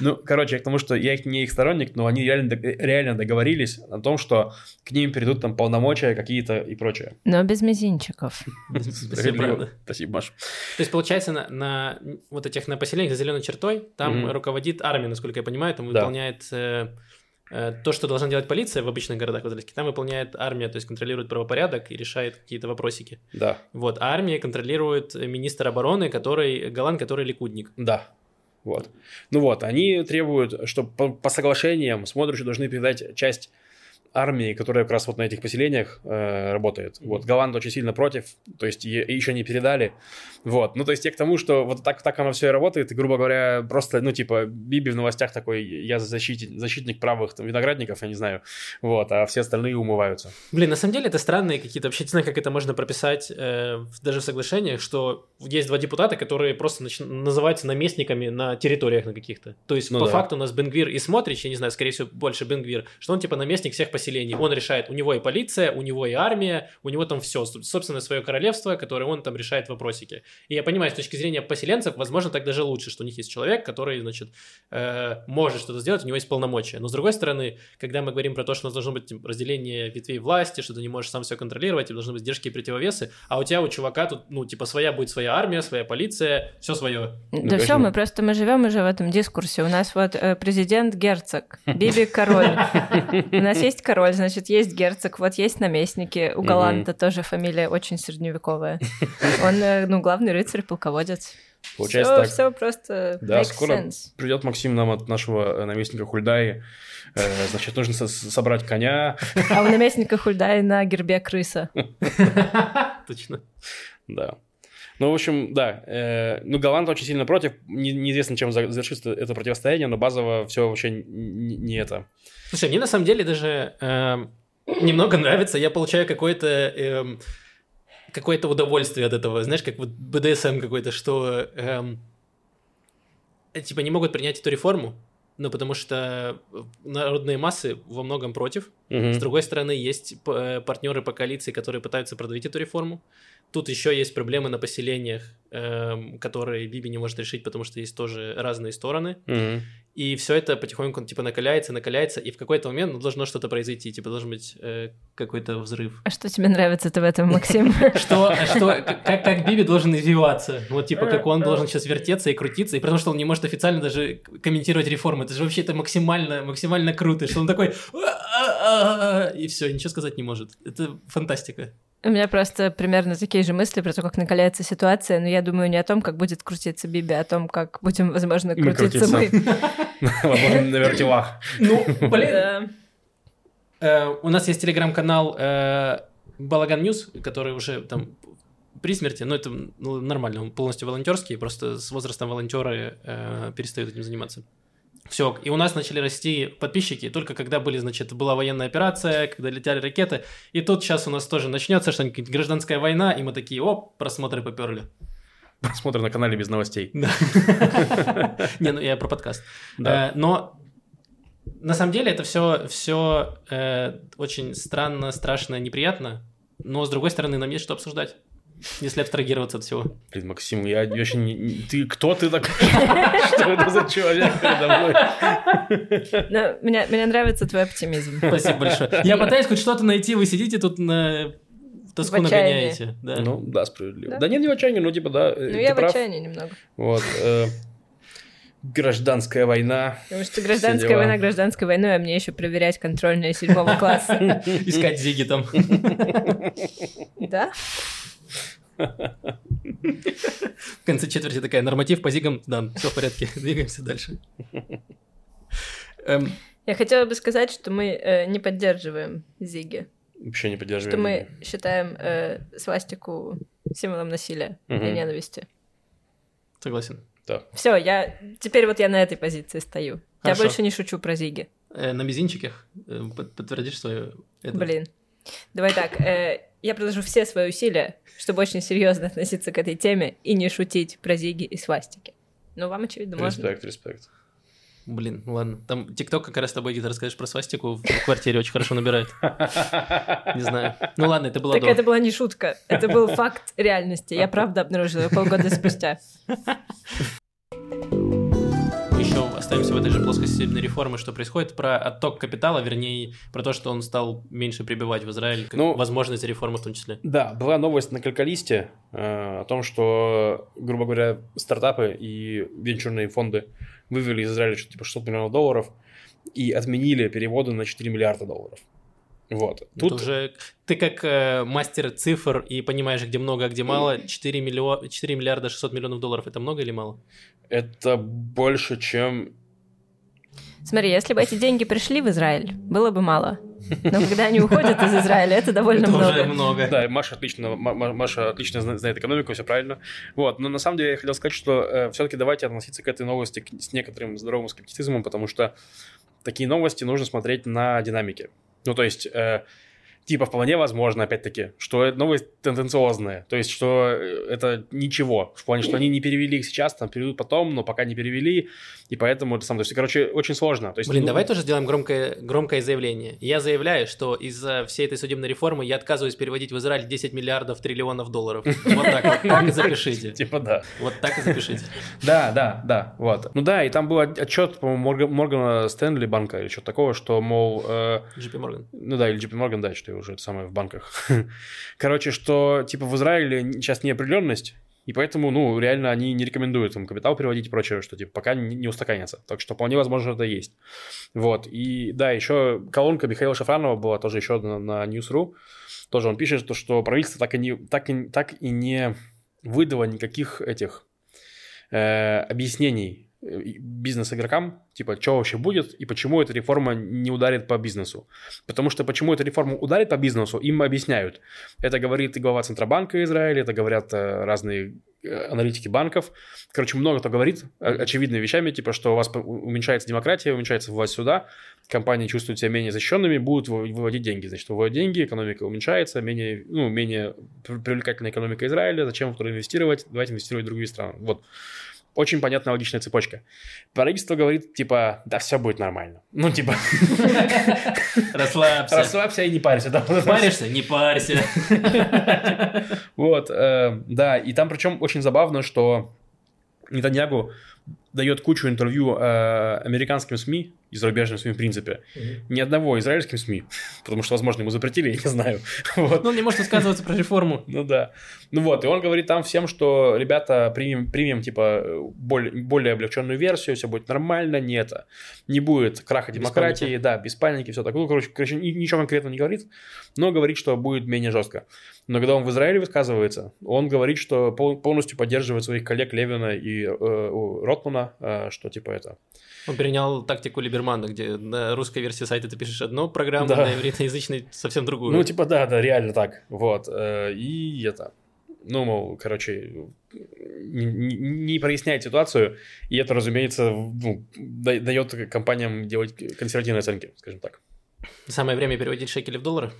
Ну, короче, я к тому, что я их не их сторонник, но они реально, реально договорились о том, что к ним перейдут там полномочия какие-то и прочее. Но без мизинчиков. Спасибо, правда. Спасибо, Маш. То есть, получается, на, на вот этих на поселениях за зеленой чертой там руководит армия, насколько я понимаю, там Да. выполняет э, э, то, что должна делать полиция в обычных городах в там выполняет армия, то есть контролирует правопорядок и решает какие-то вопросики. Да, Вот, а армия контролирует министр обороны, который Голланд, который ликудник. да. Вот. Ну вот, они требуют, что по, по соглашениям Смотричу должны передать часть армии, которая как раз вот на этих поселениях э, работает. Вот, Голланд очень сильно против, то есть е- еще не передали. Вот, ну, то есть я к тому, что вот так, так оно все и работает, и, грубо говоря, просто, ну, типа, Биби в новостях такой, я защитник, защитник правых там, виноградников, я не знаю, вот, а все остальные умываются. Блин, на самом деле это странные какие-то, вообще не знаю, как это можно прописать э, даже в соглашениях, что есть два депутата, которые просто нач- называются наместниками на территориях на каких-то. То есть, Ну по да. факту у нас Бенгвир и Смотрич, я не знаю, скорее всего, больше Бенгвир, что он типа наместник всех поселений. Он решает, у него и полиция, у него и армия, у него там все, собственно, свое королевство, которое он там решает вопросики. И я понимаю, с точки зрения поселенцев, возможно, так даже лучше, что у них есть человек, который, значит, э, может что-то сделать, у него есть полномочия. Но с другой стороны, когда мы говорим про то, что у нас должно быть типа, разделение ветвей власти, что ты не можешь сам все контролировать, и должны быть сдержки и противовесы, а у тебя, у чувака тут, ну, типа, своя будет своя армия, своя полиция, все свое. Да конечно. все, мы просто мы живем уже в этом дискурсе. У нас вот э, президент герцог, (laughs) Биби король. У нас есть король, значит, есть герцог, вот есть наместники. У. Голланда тоже фамилия очень средневековая. (laughs) Он, э, ну, главный рыцарь, полководец. Получается все, так. все просто Да, скоро sense. придет Максим нам от нашего э, наместника Хульдаи. Э, значит, нужно со- собрать коня. А у наместника Хульдаи на гербе крыса. (laughs) Точно. Да. Ну, в общем, да. э, ну, Голланд очень сильно против. Не- неизвестно, чем за- завершится это противостояние, но базово все вообще н- н- не это. Слушай, мне на самом деле даже эм, немного нравится, я получаю какое-то эм, какое-то удовольствие от этого, знаешь, как вот БДСМ какой-то, что эм, э, типа не могут принять эту реформу, ну потому что народные массы во многом против. Мгм. С другой стороны, есть э, партнеры по коалиции, которые пытаются продавить эту реформу. Тут еще есть проблемы на поселениях, эм, которые Биби не может решить, потому что есть тоже разные стороны. Мгм. И все это потихоньку типа накаляется, накаляется, и в какой-то момент ну, должно что-то произойти, типа должен быть э, какой-то взрыв. А что тебе нравится-то в этом, Максим? (laughs) Что, что, (laughs) как, как Биби должен извиваться, вот типа как он должен сейчас вертеться и крутиться, и потому что он не может официально даже комментировать реформы, это же вообще это максимально, максимально круто, что он такой «А-а-а-а», и все, ничего сказать не может. Это фантастика. У меня просто примерно такие же мысли про то, как накаляется ситуация, но я думаю не о том, как будет крутиться Биби, а о том, как будем, возможно, крутиться мы. (laughs) Возможно, на вертелах. Ну, блин. Э, у нас есть телеграм-канал э, Балаган News, который уже там при смерти, но это нормально, он полностью волонтерский, просто с возрастом волонтеры э, перестают этим заниматься. Все, и у нас начали расти подписчики только когда были, значит, была военная операция, когда летели ракеты, и тут сейчас у нас тоже начнется что-нибудь гражданская война, и мы такие, оп, просмотры поперли. Просмотр на канале без новостей. (laughs) Не, ну я про подкаст. Э, Но на самом деле это все, все очень странно, страшно, неприятно. Но с другой стороны, нам есть что обсуждать, если абстрагироваться от всего. Блин, Максим, я вообще не... Ты кто ты такой? (laughs) Что это за человек передо мной? Но меня, меня нравится твой оптимизм. Спасибо большое. Я пытаюсь хоть что-то найти, вы сидите тут на тоску нагоняете. Да. Ну, да, справедливо. Да. Да нет, не в отчаянии, ну, типа, да, э, Ну, я в отчаянии немного. Вот. э, Гражданская война. Потому что гражданская война гражданской войной, а мне еще проверять контрольные седьмого класса. (laughs) Искать зиги там. Да? В конце четверти такая, норматив по зигам, да, все в порядке, (laughs) двигаемся дальше. Эм, Я хотела бы сказать, что мы э, не поддерживаем Зиги. Вообще не Что поддерживаем. мы считаем э, свастику символом насилия и Мгм. ненависти. Согласен. Да. Все, я теперь вот я на этой позиции стою. Я Хорошо. больше не шучу про Зиги. Э, На мизинчиках э, под- подтвердишь свое... это? Блин. Давай так, э, я приложу все свои усилия, чтобы очень серьезно относиться к этой теме и не шутить про Зиги и свастики. Ну, вам, очевидно, можно. Респект, респект. Блин, ну ладно. Там ТикТок как раз с тобой где-то расскажешь про свастику в квартире очень хорошо набирает. Не знаю. Ну ладно, это было Так это была не шутка, это был факт реальности. Я правда обнаружила полгода спустя. (laughs) Оставимся в этой же плоскости судебной реформы, что происходит, про отток капитала, вернее, про то, что он стал меньше прибывать в Израиль, как Ну, возможность реформы в том числе. Да, была новость на Калькалисте э, о том, что, грубо говоря, стартапы и венчурные фонды вывели из Израиля что-то типа 600 миллионов долларов и отменили переводы на 4 миллиарда долларов. Вот. Тут Тут уже ты как э, мастер цифр и понимаешь, где много, а где мало. 4, миллио... 4 миллиарда 600 миллионов долларов это много или мало? это больше, чем... Смотри, если бы эти деньги пришли в Израиль, было бы мало. Но когда они уходят из Израиля, это довольно Это уже много. много. Да, Маша отлично, Ма- Ма- Маша отлично зна- знает экономику, все правильно. Вот, но на самом деле я хотел сказать, что все-таки давайте относиться к этой новости с некоторым здоровым скептицизмом, потому что такие новости нужно смотреть на динамике. Ну, то есть, э, типа, вполне возможно, опять-таки, что это новость тенденциозная, то есть, что э, это ничего, в плане, что они не перевели их сейчас, там, переведут потом, но пока не перевели, и поэтому это сам, то есть, короче, очень сложно. То есть, Блин, ну, давай тоже сделаем громкое, громкое заявление. Я заявляю, что из-за всей этой судебной реформы я отказываюсь переводить в Израиль 10 миллиардов триллионов долларов. Вот так вот, так и запишите. (laughs) Типа, да. Вот так и запишите. Да, да, да, вот. Ну да, и там был отчет, по-моему, Морга- Моргана Стэнли банка или что-то такого, что, мол, э, JP Morgan. ну да, или JP Morgan, да, что уже это самое в банках. (laughs) Короче, что, типа, в Израиле сейчас неопределенность, и поэтому, ну, реально они не рекомендуют им капитал переводить и прочее, что, типа, пока не, устаканится. Так что вполне возможно, это есть. Вот, и да, еще колонка Михаила Шафранова была тоже еще на, на News.ru. Тоже он пишет, что, что правительство так и, не, так, и, так и не выдало никаких этих э, объяснений бизнес-игрокам, типа, что вообще будет и почему эта реформа не ударит по бизнесу. Потому что почему эта реформа ударит по бизнесу, им объясняют. Это говорит и глава Центробанка Израиля, это говорят э, разные э, аналитики банков. Короче, много кто говорит очевидными вещами, типа, что у вас уменьшается демократия, уменьшается власть суда, компании чувствуют себя менее защищенными, будут вы- выводить деньги. Значит, выводят деньги, экономика уменьшается, менее, ну, менее пр- привлекательная экономика Израиля, зачем туда инвестировать, давайте инвестировать в другие страны. Вот. Очень понятная логичная цепочка. Правительство говорит, типа, да все будет нормально. Ну, типа, (laughs) Расслабься. расслабься и не парься. Паришься? Не парься. (laughs) Вот, э, да, и там причем очень забавно, что Нетаньягу дает кучу интервью э, американским СМИ и зарубежным СМИ в принципе. Ни одного израильским СМИ, (laughs) потому что, возможно, ему запретили, (laughs) я не знаю. (laughs) Вот. Ну, он не может высказываться про реформу. Ну да. Ну вот, и он говорит там всем, что, ребята, примем, примем типа, более, более облегченную версию, все будет нормально, не это. Не будет краха Без демократии, паники. да, без паники, все так. Ну, короче, короче, ни- ничего конкретно не говорит, но говорит, что будет менее жестко. Но когда он в Израиле высказывается, он говорит, что пол- полностью поддерживает своих коллег Левина и э, Ротмана, э, что типа это. Он перенял тактику Либермана, где на русской версии сайта ты пишешь одну программу, Да. на ивритоязычной совсем другую. Ну, типа, да, да, реально так. Вот. э, И это. Ну, мол, короче, не, не- проясняет ситуацию, и это, разумеется, ну, да- дает компаниям делать консервативные оценки, скажем так. Самое время переводить шекели в доллары.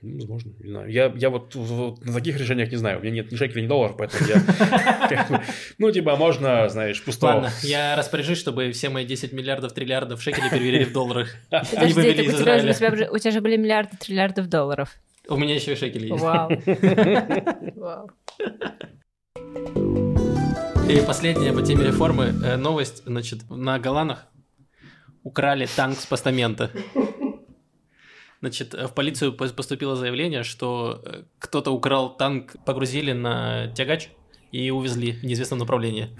Ну, возможно, не знаю. Я, я вот, вот на таких решениях не знаю. У меня нет ни шекелей, ни долларов, поэтому я... (laughs) Ну, типа, можно, знаешь, пустого. Ладно, я распоряжусь, чтобы все мои 10 миллиардов, триллиардов шекелей перевели в долларах. (laughs) Подожди, тебя, же- у тебя же были миллиарды триллиардов долларов. У меня еще и шекели есть. Вау. (laughs) Вау. И последняя по теме реформы э, новость, значит, на Голанах украли танк с постамента. Значит, в полицию пос- поступило заявление, что э, кто-то украл танк, погрузили на тягач и увезли в неизвестном направлении.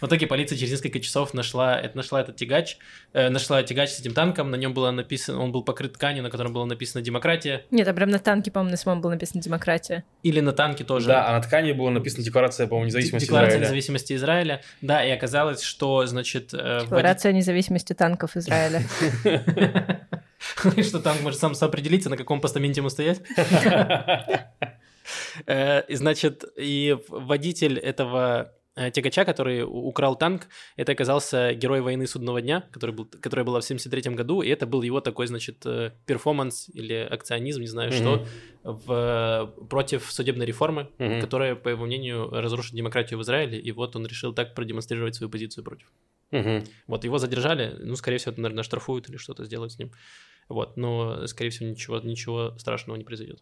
В итоге полиция через несколько часов нашла, это, нашла этот тягач, э, нашла тягач с этим танком, на нем было написано, он был покрыт тканью, на котором было написано «Демократия», Нет, там прям на танке, по-моему, на самом было написано «Демократия». или на танке тоже. Да, а на ткани было написано декларация, по-моему, независимости Декларация Израиля. независимости Израиля. Да, и оказалось, что, значит, э, Декларация о независимости танков Израиля. (laughs) (laughs) Что танк может сам определиться, на каком постаменте ему стоять. (laughs) Э, И, значит, и водитель этого э, тягача, который украл танк, это оказался герой войны судного дня, который был, которая была в 73 году, и это был его такой, значит, э, перформанс или акционизм, не знаю что, в, против судебной реформы, Мгм. которая, по его мнению, разрушит демократию в Израиле, и вот он решил так продемонстрировать свою позицию против. Мгм. Вот его задержали, ну, скорее всего, это, наверное, штрафуют или что-то сделают с ним. Вот, но, скорее всего, ничего, ничего страшного не произойдет.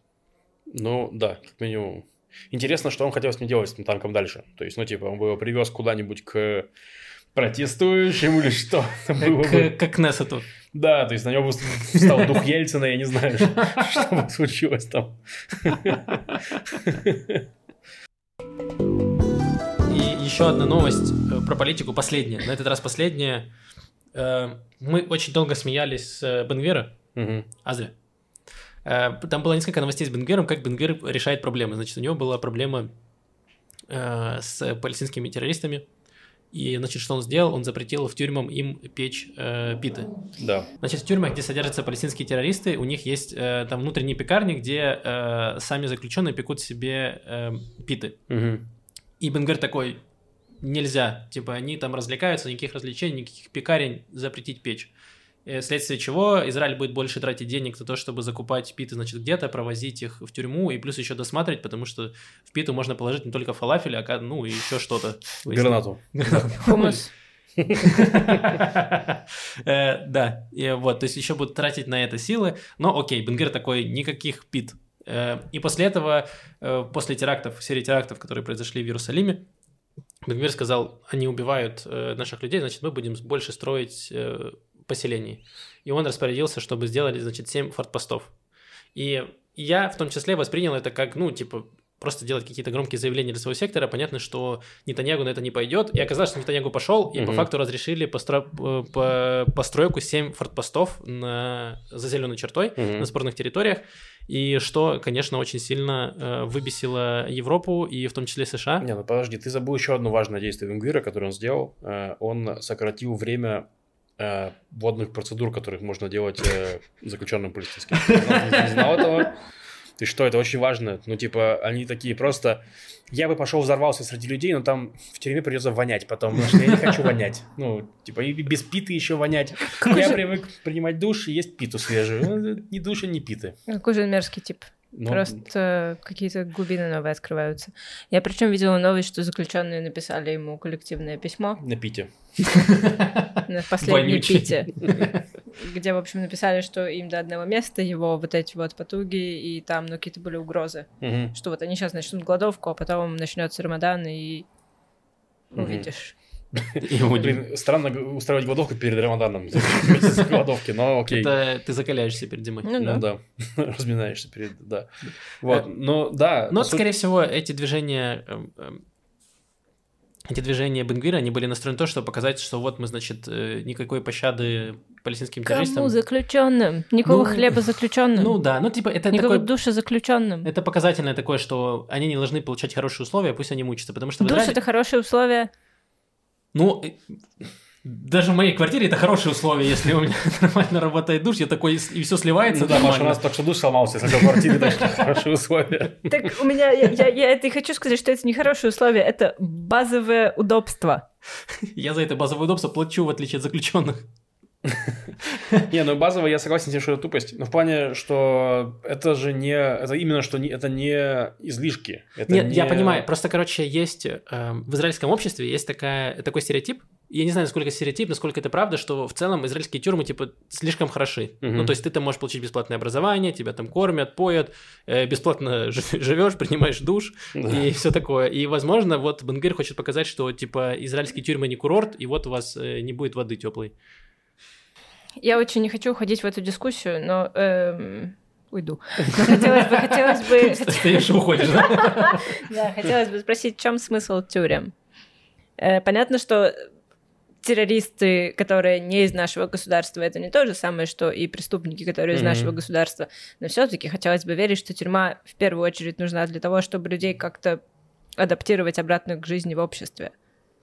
Ну, да, как минимум. Интересно, что он хотел с ним делать, с этим танком дальше. То есть, ну, типа, он бы его привез куда-нибудь к протестующим или что. Это было бы- К, к Кнессету. Да, то есть на него встал дух Ельцина, я не знаю, что бы случилось там. И еще одна новость э, про политику, последняя. На этот раз последняя. Э, Мы очень долго смеялись с э, Бенгвера, Мгм. а зря. Э, Там было несколько новостей с Бенгвером, как Бенгвер решает проблемы. Значит, у него была проблема э, с палестинскими террористами, И, значит, что он сделал? Он запретил в тюрьмам им печь э, питы. Да. Значит, в тюрьмах, где содержатся палестинские террористы, у них есть э, там внутренние пекарни, где э, сами заключенные пекут себе э, питы. Мгм. И Бенгер такой, нельзя, типа, они там развлекаются, никаких развлечений, никаких пекарень запретить печь. Э, Вследствие чего Израиль будет больше тратить денег на то, чтобы закупать питы, значит, где-то, провозить их в тюрьму и плюс еще досматривать, потому что в питу можно положить не только фалафель, а ну и еще что-то. (laughs) Гранату. Хумус. (laughs) Э, Да, и вот, то есть еще будут тратить на это силы, но окей, Бенгер такой, никаких пит. Э, И после этого, после терактов, серии терактов, которые произошли в Иерусалиме, Бенгер сказал, они убивают наших людей, значит, мы будем больше строить поселений. И он распорядился, чтобы сделали, значит, 7 фортпостов. И я в том числе воспринял это как, ну, типа, просто делать какие-то громкие заявления для своего сектора. Понятно, что Нетаньягу на это не пойдет. И оказалось, что Нетаньягу пошел, и по Мгм. факту разрешили постро... э, по... постройку 7 фортпостов на... за зеленой чертой Мгм. на спорных территориях. И что, конечно, очень сильно э, выбесило Европу и в том числе США. Не, ну подожди, ты забыл еще одно важное действие Венгвира, которое он сделал. Э, Он сократил время э, водных процедур, которых можно делать э, заключенным палестинским. Ты не знал этого? Ты что, это очень важно. Ну, типа, они такие просто... Я бы пошел взорвался среди людей, но там в тюрьме придется вонять потом, потому что я не хочу вонять. Ну, типа, и без питы еще вонять. Какой Я же- привык принимать душ и есть питу свежую. Ну, Ни души, ни питы. Какой же мерзкий тип. Ну, Просто какие-то глубины новые открываются. Я причем видела новость, что заключенные написали ему коллективное письмо На пите. на последней пите, где, в общем, написали, что им до одного места его вот эти вот потуги, и там, ну, какие-то были угрозы, что вот они сейчас начнут голодовку, а потом начнется Рамадан, и увидишь. (laughs) Блин, странно устраивать голодовку перед Рамаданом. (laughs) Голодовки, но окей. Это ты закаляешься перед зимой. Ну Ну да. (laughs) разминаешься перед, да. Вот, но да. Но, скорее всего, эти движения, эм, эм, эти движения Бенгвира, они были настроены на то, чтобы показать, что вот мы, значит, э, никакой пощады палестинским террористам. Кому заключенным? Никакого Ну, хлеба заключенным. Ну да, ну типа это Никакого такой... душа заключенным. Это показательное такое, что они не должны получать хорошие условия, пусть они мучатся, потому что Душ Израиле... это хорошие условия. Ну, э, даже в моей квартире это хорошие условия, если у меня (laughs) нормально работает душ, я такой, и все сливается Ну да, Маша, у нас только что душ сломался, если в квартире дальше (laughs) хорошие условия. Так у меня, я, я, я это и хочу сказать, что это не хорошие условия, это базовое удобство. Я за это базовое удобство плачу, в отличие от заключенных. (laughs) Не, ну базово я согласен с тем, что это тупость. Но в плане, что это же не... Это именно, что не, это не излишки. Это Нет, не- я понимаю. Просто, короче, есть э, в израильском обществе есть такая, такой стереотип. Я не знаю, насколько стереотип, насколько это правда, что в целом израильские тюрьмы типа слишком хороши. Мгм. Ну, то есть ты там можешь получить бесплатное образование, тебя там кормят, поят, э, бесплатно (laughs) жи- живешь, принимаешь душ Да. и все такое. И, возможно, вот Бенгер хочет показать, что типа израильские тюрьмы не курорт, и вот у вас э, не будет воды теплой. Я очень не хочу уходить в эту дискуссию, но эм, уйду. Но (laughs) хотелось бы, хотелось бы, Стоишь и уходишь, да? (laughs) да, хотелось бы спросить, в чем смысл тюрем? Э, понятно, что террористы, которые не из нашего государства, это не то же самое, что и преступники, которые из Мгм. нашего государства. Но все-таки хотелось бы верить, что тюрьма в первую очередь нужна для того, чтобы людей как-то адаптировать обратно к жизни в обществе.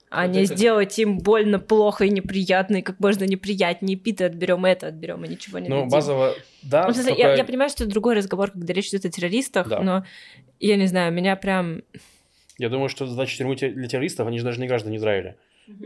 А не сделать им больно, плохо и неприятно, и как можно неприятнее. Пита отберем это, отберем, и ничего не Ну, дадим. базово, да. Ну, только- я, я понимаю, что это другой разговор, когда речь идет о террористах, Да. но я не знаю, меня прям... Я думаю, что задача тюрьмы те- для террористов, они же даже не граждане Израиля.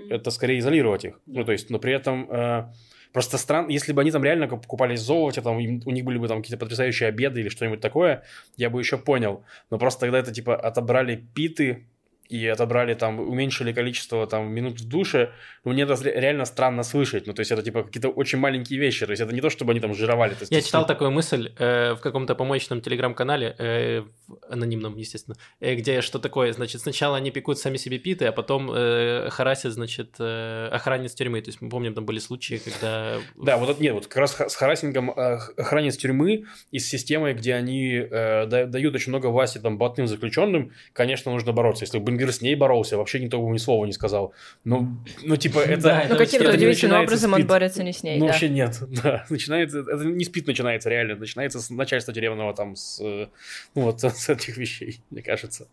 Это скорее изолировать их. Ну, то есть, но при этом... э, Просто странно, если бы они там реально куп- купались в золоте, там им- у них были бы там какие-то потрясающие обеды или что-нибудь такое, я бы еще понял. Но просто тогда это типа отобрали питы и отобрали там, уменьшили количество там минут в душе, ну, мне это ре- реально странно слышать. Ну, то есть это типа какие-то очень маленькие вещи. То есть это не то, чтобы они там жировали. То есть, Я читал такую мысль э, в каком-то помоечном телеграм-канале, э, анонимном, естественно, э, где что такое, значит, сначала они пекут сами себе питы, а потом э, харасят, значит, э, охранниц тюрьмы. То есть мы помним, там были случаи, когда... (laughs) Да, вот это нет, вот как раз с харассингом э, охранниц тюрьмы и с системой, где они э, да- дают очень много власти там блатным заключенным, конечно, нужно бороться. Если бы Бенгвир с ней боролся, вообще никто бы ни слова не сказал. Ну, ну типа, (laughs) это... Да, Ну, каким-то удивительным образом он борется не с ней, Ну, да. вообще нет, (laughs) да. Начинается, это не спит начинается реально, начинается с начальства тюремного там, с, э, ну, вот с этих вещей, мне кажется.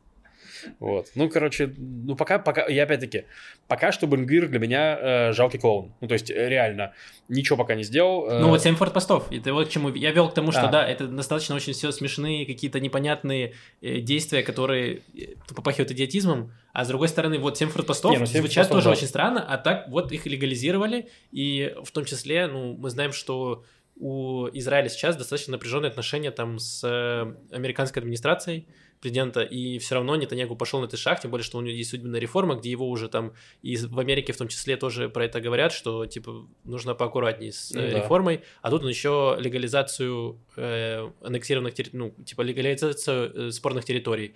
Вот. Ну, короче, ну, пока, пока, я опять-таки, пока что Бенгвир для меня э, жалкий клоун. Ну, то есть, э, реально, ничего пока не сделал. э, Ну вот 7 фортпостов. Это вот к чему я вел к тому, что А. да, это достаточно очень все смешные, какие-то непонятные э, действия, которые э, попахивают идиотизмом. А с другой стороны, вот 7 фортпостов Не, ну, 7 звучат тоже да. очень странно, а так вот их легализировали, и в том числе, ну, мы знаем, что у Израиля сейчас достаточно напряженные отношения там с э, американской администрацией президента, и все равно Нетаньягу пошел на этот шаг, тем более, что у него есть судебная реформа, где его уже там, и в Америке в том числе тоже про это говорят, что, типа, нужно поаккуратнее с э, Ну да. реформой, а тут он еще легализацию э, аннексированных территорий, ну, типа, легализацию э, спорных территорий,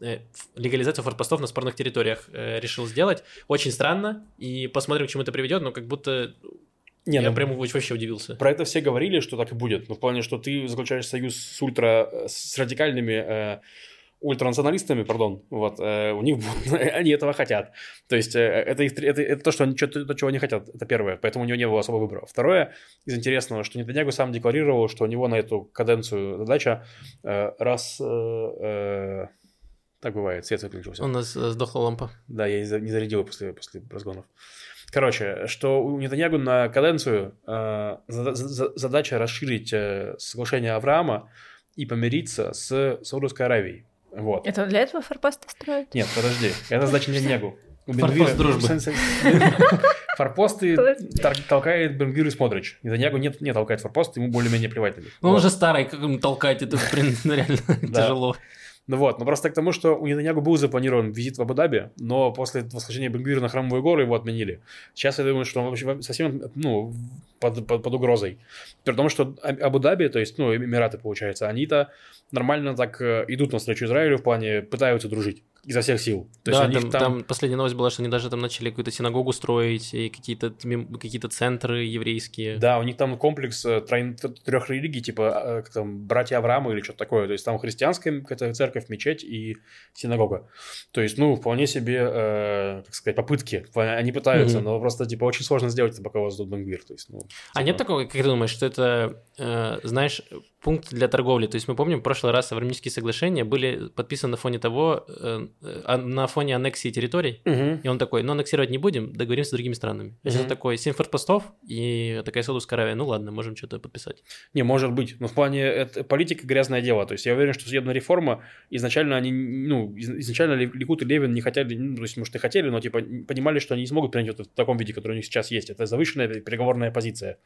э, легализацию форпостов на спорных территориях э, решил сделать. Очень странно, и посмотрим, к чему это приведет, но как будто не, я ну, прям очень- вообще удивился. Про это все говорили, что так и будет. Ну, в плане, что ты заключаешь союз с ультра... с радикальными э, ультранационалистами, пардон, вот, э, у них (laughs) они этого хотят. То есть э, это, их, это, это то, что они, что- то, чего они хотят, это первое, поэтому у него не было особого выбора. Второе, из интересного, что Нетаньягу сам декларировал, что у него на эту каденцию задача э, раз... э, э, так бывает, свет выключился. У нас э, сдохла лампа. Да, я не за- не зарядил после, после разгонов. Короче, что у Нетаньягу на каденцию э, зада- за- задача расширить э, соглашение Авраама и помириться с Саудовской Аравией. Вот. Это для этого форпосты строят? Нет, подожди, это задача Нетаньягу. У Форпост дружбы. (laughs) Форпосты толкает Бенгвир и Смотрич. Нетаньягу нет, не толкает форпост, ему более-менее плевать на них. Ну, он уже старый, как ему толкать, это, блин, (laughs) реально Да. тяжело. Ну вот, но просто к тому, что у Нетаньягу был запланирован визит в Абу-Даби, но после восхождения Бенгвира на Храмовые горы его отменили. Сейчас я думаю, что он вообще совсем ну, под, под, под угрозой. При том, что Абу-Даби, то есть, ну, Эмираты, получается, они-то нормально так э, идут навстречу Израилю в плане пытаются дружить изо всех сил. То есть да, у них там, там последняя новость была, что они даже там начали какую-то синагогу строить, и какие-то, какие-то центры еврейские. Да, у них там комплекс э, трех религий, типа э, как там братья Авраама или что-то такое. То есть там христианская церковь, мечеть и синагога. То есть, ну, вполне себе, э, как сказать, попытки. Они пытаются, Мгм. но просто, типа, очень сложно сделать это, пока у вас тут Бенгвир. То есть, ну, А типа, нет такого, как ты думаешь, что это, э, знаешь, пункт для торговли? То есть мы помним, в прошлый раз Аврамические соглашения были подписаны на фоне того, э, э, а- на фоне аннексии территорий, Мгм. и он такой, ну, аннексировать не будем, договоримся с другими странами. Сейчас Мгм. такой, 7 форпостов и такая Саудовская Аравия, ну ладно, можем что-то подписать. Не, может быть. Но в плане это, политика грязное дело. То есть я уверен, что судебная реформа изначально они, ну, из- изначально Ликут и Левин не хотели, ну, то есть, может, и хотели, но типа понимали, что они не смогут принять это в таком виде, который у них сейчас есть. Это завышенная переговорная позиция.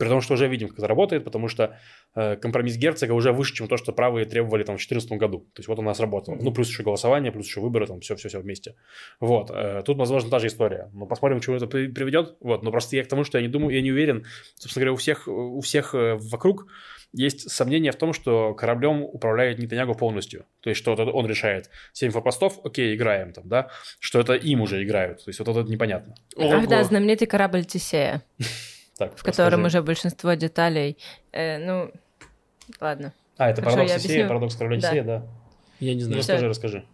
При том, что уже видим, как это работает, потому что э, компромисс Герцога уже выше, чем то, что правые требовали там в 2014 году. То есть вот у нас работало. Ну, плюс еще голосование, плюс еще выборы, там все-все-все вместе. Вот. э, Тут, возможно, та же история. Но посмотрим, к чему это при- приведет. Вот. Но просто я к тому, что я не думаю, я не уверен. Собственно говоря, у всех, у всех э, вокруг есть сомнения в том, что кораблем управляет Нетаньягу полностью. То есть, что вот он решает. Семь форпостов, окей, играем там, да? Что это им уже играют. То есть, вот это непонятно. Ах да, знаменитый корабль Тесея, (laughs) Так, в котором расскажи. уже большинство деталей... э, ну, ладно. А, это Хорошо, парадокс я Тесея, объясню. парадокс короля Да. Тесея, да. Я не Ну, знаю. Всё. расскажи, расскажи.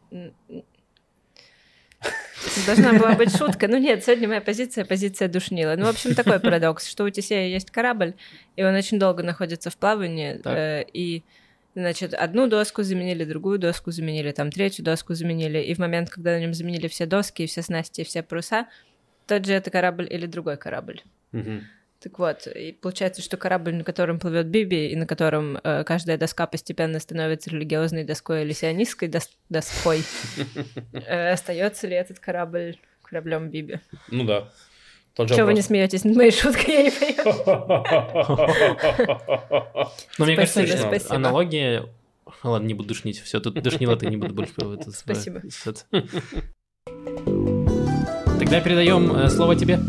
Должна была быть шутка. Ну нет, сегодня моя позиция позиция душнила. Ну, в общем, такой парадокс, что у Тесея есть корабль, и он очень долго находится в плавании, э, и Значит, одну доску заменили, другую доску заменили, там третью доску заменили, и в момент, когда на нем заменили все доски, и все снасти, и все паруса, тот же это корабль или другой корабль. Так вот, и получается, что корабль, на котором плывет Биби, и на котором э, каждая доска постепенно становится религиозной доской или сионистской дос- доской, (laughs) э, остается ли этот корабль кораблем Биби? Ну да. Тот Чего вы не смеетесь над моей шуткой, я не понимаю. Но мне кажется, аналогия... Ладно, не буду душнить. Все, тут душнила ты не буду больше. Спасибо. Тогда передаем э, слово тебе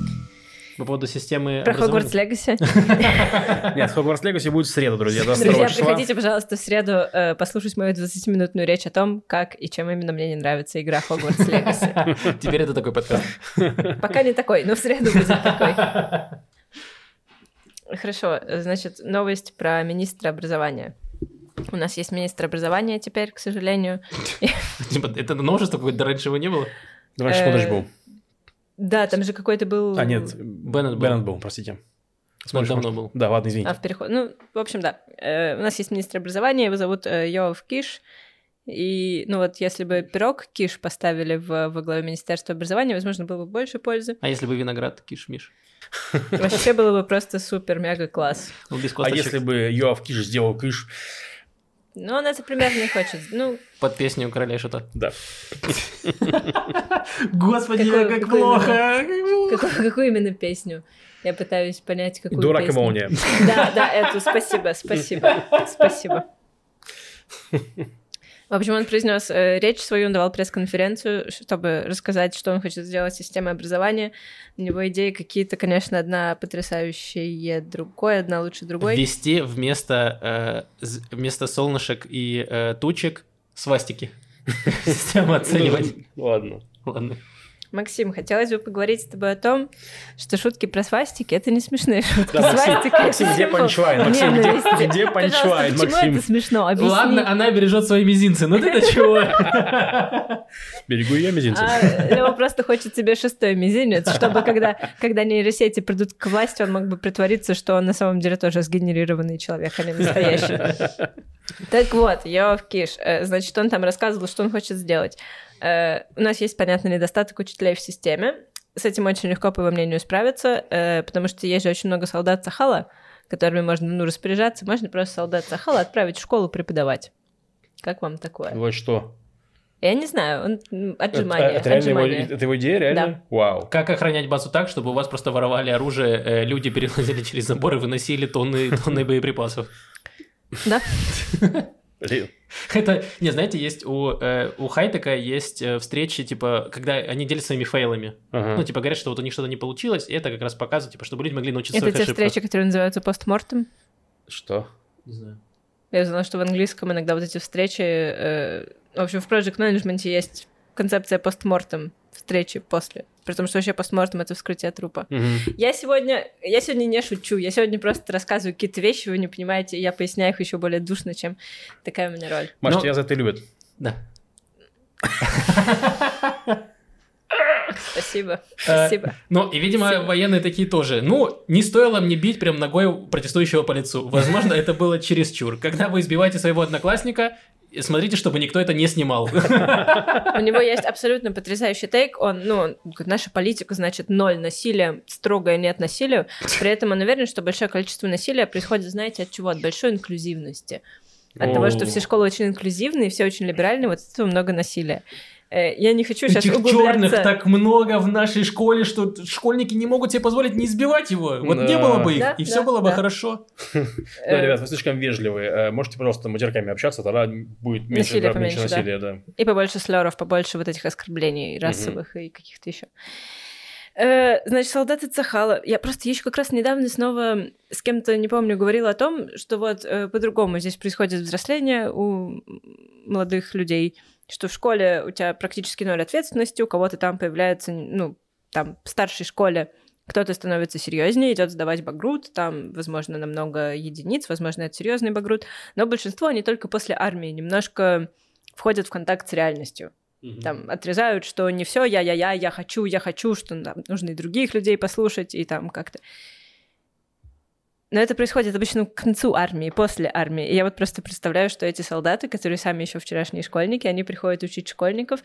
по поводу системы Про. Хогвартс Легаси. (laughs) Нет, Хогвартс Легаси будет в среду, друзья, 22 Друзья, приходите, пожалуйста, в среду э, послушать мою 20-минутную речь о том, как и чем именно мне не нравится игра Хогвартс Легаси. (laughs) Теперь это такой подкаст. (laughs) Пока не такой, но в среду будет такой. Хорошо, значит, новость про министра образования. У нас есть министр образования теперь, к сожалению. Типа, Это новшество какое-то, раньше его не было? Раньше Э, Смотрич был. Да, там же какой-то был... А, нет, Беннет был. Беннет был, простите. Смотрич, давно может- был. Да, ладно, извините. А, в переход... Ну, в общем, да. Э, у нас есть министр образования, его зовут э, Йоав Киш. И, ну вот, если бы пирог киш поставили в, во главе Министерства образования, возможно, было бы больше пользы. А если бы виноград киш-миш? (laughs) Вообще было бы просто супер-мега класс. Ну, без А если бы Йоав Киш сделал кыш? Но он это примерно не хочет. Ну, Под песню короля что-то. Да. (laughs) Господи, Какую- как какую плохо! плохо. какую, какую именно песню? Я пытаюсь понять, какую Дурак и песню. молния. Да, да, эту, спасибо, спасибо, спасибо. В общем, он произнес э, речь свою, он давал пресс-конференцию, чтобы рассказать, что он хочет сделать с системой образования. У него идеи какие-то, конечно, одна потрясающая другой, одна лучше другой. Ввести вместо, э, вместо солнышек и э, тучек свастики. (laughs) Систему оценивать. Ну, Ладно. Ладно. Максим, хотелось бы поговорить с тобой о том, что шутки про свастики — это не смешные шутки. Да, Максим, Свастика — Максим, где панчлайн? Максим, где- ненависти. где Пожалуйста, панчлайн, почему Максим? это смешно? Объясни. Ладно, она бережет свои мизинцы. Ну ты-то чего? (laughs) Берегу я мизинцем. А Лева просто хочет себе шестой мизинец, чтобы когда, когда нейросети придут к власти, он мог бы притвориться, что он на самом деле тоже сгенерированный человек, а не настоящий. (laughs) Так вот, Йоав Киш, э, значит, он там рассказывал, что он хочет сделать. Э, У нас есть, понятный недостаток учителей в системе. С этим очень легко, по его мнению, справиться, э, потому что есть же очень много солдат Сахала, которыми можно ну, распоряжаться. Можно просто солдат Сахала отправить в школу преподавать. Как вам такое? Вот что. Я не знаю, он м, Это, отжимание. это реально его, отжимание. это его идея, реально? Вау. Как охранять базу так, чтобы у вас просто воровали оружие, э, люди перелазили через забор и выносили тонны, тонны боеприпасов? Да. Блин. (laughs) Это, не, знаете, есть у, э, у Хайтека есть э, встречи, типа, когда они делятся своими фейлами. Ага. Ну, типа, говорят, что вот у них что-то не получилось, и это как раз показывает, типа, чтобы люди могли научиться Это те ошибках. встречи, которые называются постмортем. Что? Не знаю. Я знала, что в английском иногда вот эти встречи... э, в общем, в Project Management есть концепция постмортем, встречи после. При том, что вообще постмортем — это вскрытие трупа. Мгм. Я сегодня, я сегодня не шучу, я сегодня просто рассказываю какие-то вещи, вы не понимаете, и я поясняю их еще более душно, чем такая у меня роль. Маш, Ну- тебя за это любят. Да. (laughs) Спасибо, Э, спасибо. Ну, и, видимо, Спасибо. военные такие тоже. Ну, не стоило мне бить прям ногой протестующего по лицу. Возможно, это было чересчур. Когда вы избиваете своего одноклассника, смотрите, чтобы никто это не снимал. У него есть абсолютно потрясающий тейк. Он, ну, наша политика, значит, ноль насилия, строгое нет насилию. При этом он уверен, что большое количество насилия происходит, знаете, от чего? От большой инклюзивности. От того, что все школы очень инклюзивные, все очень либеральные, вот от этого много насилия. Э, Я не хочу сейчас Этих черных углубляться. так много в нашей школе, что школьники не могут себе позволить не избивать его. Вот не Да. было бы их, Да, и да, все было бы да. хорошо. (laughs) Да, ребят, вы слишком вежливые. Э, Можете, пожалуйста, матерками общаться, тогда будет меньше, Насилия да, меньше поменьше, да. насилия, да. И побольше слеров, побольше вот этих оскорблений расовых и каких-то еще. Э, Значит, солдаты Цахала. Я просто еще как раз недавно снова с кем-то, не помню, говорила о том, что вот по-другому здесь происходит взросление у молодых людей, что в школе у тебя практически ноль ответственности, у кого-то там появляется, ну, там, в старшей школе кто-то становится серьезнее, идет сдавать багрут, там, возможно, намного единиц, возможно, это серьезный багрут, но большинство они только после армии немножко входят в контакт с реальностью. Там отрезают, что не все я-я-я, я хочу, я хочу, что там, нужно и других людей послушать, и там как-то. Но это происходит обычно к концу армии, после армии. И я вот просто представляю, что эти солдаты, которые сами еще вчерашние школьники, они приходят учить школьников.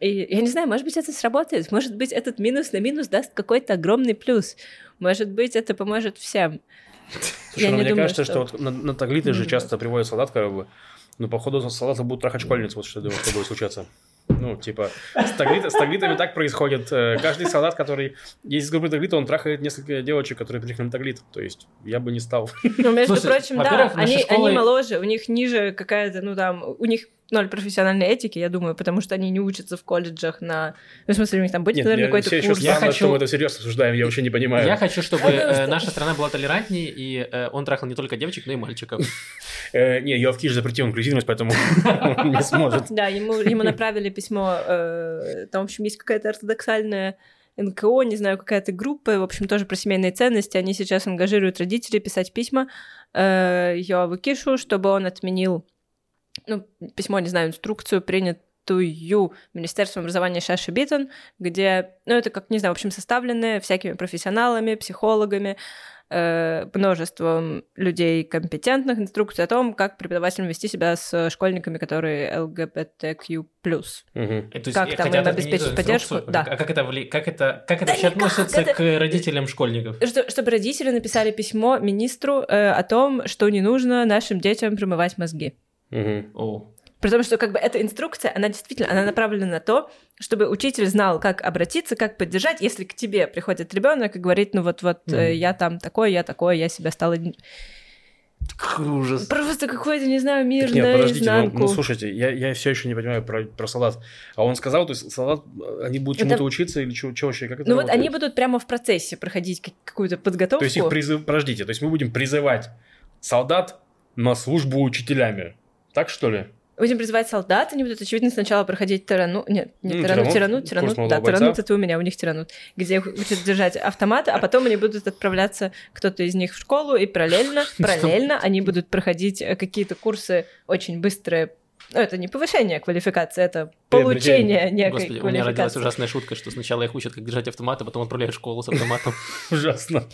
И я не знаю, может быть, это сработает. Может быть, этот минус на минус даст какой-то огромный плюс. Может быть, это поможет всем. Слушай, ну, не мне думаю, кажется, что, что- вот на, на таглиты же часто приводят солдат, как бы. Ну, походу, солдаты будут трахать школьниц, вот что я думаю, что будет случаться. Ну, типа, с, таглит- с таглитами так происходит. Э, Каждый солдат, который есть из группы таглита, он трахает несколько девочек, которые приехали на таглит. То есть, я бы не стал. Ну, между Слушай, прочим, да, они, школы- они моложе, у них ниже какая-то, ну там, у них ноль профессиональной этики, я думаю, потому что они не учатся в колледжах на... Ну, в смысле, у них там будет, Нет, наверное, я какой-то курс. Я странно, хочу- что мы это серьезно обсуждаем, я вообще не понимаю. Я хочу, чтобы (laughs) э, наша страна была толерантнее, и э, он трахал не только девочек, но и мальчиков. Э, не, я в Киш запретил инклюзивность, поэтому он (laughs) не сможет. Да, ему, ему направили письмо, э, там, в общем, есть какая-то ортодоксальная НКО, не знаю, какая-то группа, в общем, тоже про семейные ценности. Они сейчас ангажируют родителей писать письма э, Йоаву Кишу, чтобы он отменил, ну, письмо, не знаю, инструкцию, принятую Министерством образования Шаши Биттон, где, ну, это как, не знаю, в общем, составленное всякими профессионалами, психологами, э, множеством людей компетентных инструкций о том, как преподавателям вести себя с школьниками, которые. Мгм. И, то есть, Как э, там им обеспечить поддержку? Да. А как это, вли... как это, как это Да вообще никак, относится это- к родителям школьников? Что- чтобы родители написали письмо министру э, о том, что не нужно нашим детям промывать мозги. Мгм. О. При том, что как бы эта инструкция, она действительно, она направлена на то, чтобы учитель знал, как обратиться, как поддержать, если к тебе приходит ребенок и говорит, ну вот вот Мгм. я там такой, я такой, я себя стала Какой ужас. просто какой-то не знаю мир Так нет, подождите, ну, наизнанку. ну, слушайте, я, я все еще не понимаю про, про солдат. А он сказал, то есть солдат, э, они будут Это- чему-то учиться или что вообще, как это ну вот работает? они будут прямо в процессе проходить как- какую-то подготовку. То есть их призыв... Подождите, то есть мы будем призывать солдат на службу учителями. Так что ли? Будем призывать солдат, они будут, очевидно, сначала проходить тирану... Нет, не Ну, тирану, тирану, тирану, да, тиранут это у меня, у них тиранут, где их учат держать автоматы, а потом они будут отправляться, кто-то из них в школу, и параллельно, (laughs) параллельно они будут проходить э, какие-то курсы очень быстрые, ну, это не повышение квалификации, это получение некой Господи, у меня родилась квалификации. ужасная шутка, что сначала их учат, как держать автомат, а потом отправляют в школу с автоматом. (laughs) Ужасно.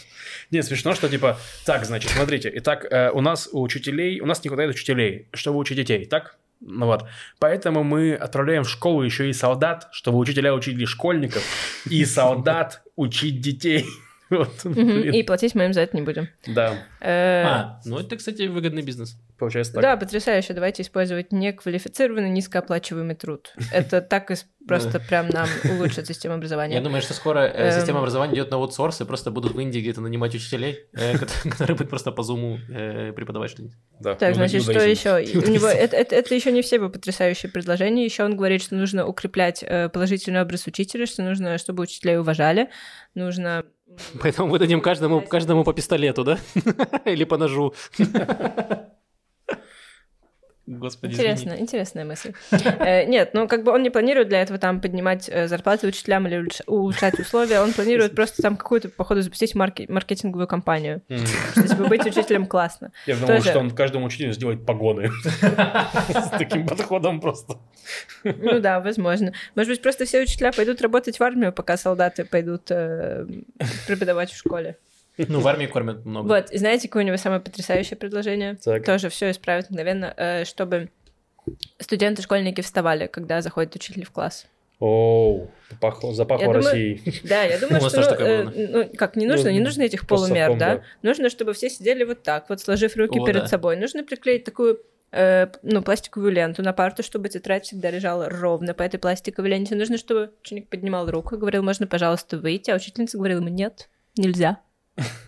Нет, смешно, что типа, так, значит, смотрите, итак, э, у нас у учителей, у нас не хватает учителей, чтобы учить детей, так? Ну вот. Поэтому мы отправляем в школу еще и солдат, чтобы учителя учили школьников, и солдат учить детей. Вот, блин. И платить мы им за это не будем. Да, Э, А, ну это, кстати, выгодный бизнес. получается так. Да, потрясающе. Давайте использовать неквалифицированный, низкооплачиваемый труд. Это так просто прям нам улучшит систему образования. Я думаю, что скоро э, Эм. система образования идет на аутсорс, и просто будут в Индии где-то нанимать учителей, э, (laughs) ко- которые будут просто по зуму преподавать что-нибудь. Да, Так, иуда- значит, что иудаизм. еще? (laughs) У него это, еще не все его потрясающие предложения. Еще он говорит, что нужно укреплять положительный образ учителя, что нужно, чтобы учителей уважали, нужно. М, Поэтому выдадим каждому, каждому по пистолету, да? (laughs) Или по ножу. (laughs) Господи, извини. Интересно, интересная мысль. Э, Нет, ну как бы он не планирует для этого там поднимать э, зарплаты учителям или улучш- улучшать условия, он планирует просто там какую-то, походу, запустить маркетинговую кампанию. М. Что, типа, быть учителем классно. Я думал, что он каждому учителю сделает погоны. (laughs) С таким подходом просто. Ну да, возможно. Может быть, просто все учителя пойдут работать в армию, пока солдаты пойдут э, преподавать в школе. Ну, в армии кормят много. Вот, и знаете, какое у него самое потрясающее предложение? Так. Тоже все исправить мгновенно, э, чтобы студенты, школьники вставали, когда заходит учитель в класс. Оу, запахло Россией. Да, я думаю, (laughs) что ну, э, ну, как не нужно, Ну, не нужно этих полумер, совком, да? да. Нужно, чтобы все сидели вот так, вот сложив руки О, перед да. собой. Нужно приклеить такую э, ну, пластиковую ленту на парту, чтобы тетрадь всегда лежала ровно по этой пластиковой ленте. Нужно, чтобы ученик поднимал руку и говорил, можно, пожалуйста, выйти, а учительница говорила ему, нет, нельзя,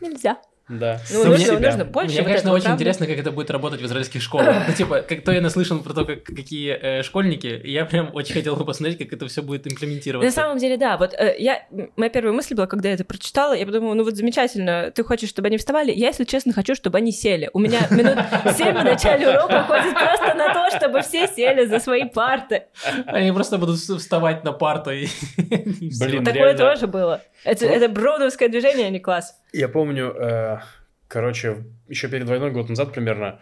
нельзя. Да. Ну, Ну, нужно, мне- нужно больше Мне, вот конечно, очень правда? интересно, как это будет работать в израильских школах. Ну, типа, как то я наслышан про то, как, какие э, школьники, и я прям очень хотел бы посмотреть, как это все будет На имплементироваться. самом деле, да. Вот э, я, моя первая мысль была, когда я это прочитала, я подумала, ну вот замечательно, ты хочешь, чтобы они вставали? Я, если честно, хочу, чтобы они сели. У меня минут семь в начале урока уходит просто на то, чтобы все сели за свои парты. Они просто будут вс- вставать на парту и... (laughs) Блин, Такое реально. тоже было. Это, это броудовское движение, а не класс. Я помню, э, короче, еще перед войной, год назад примерно,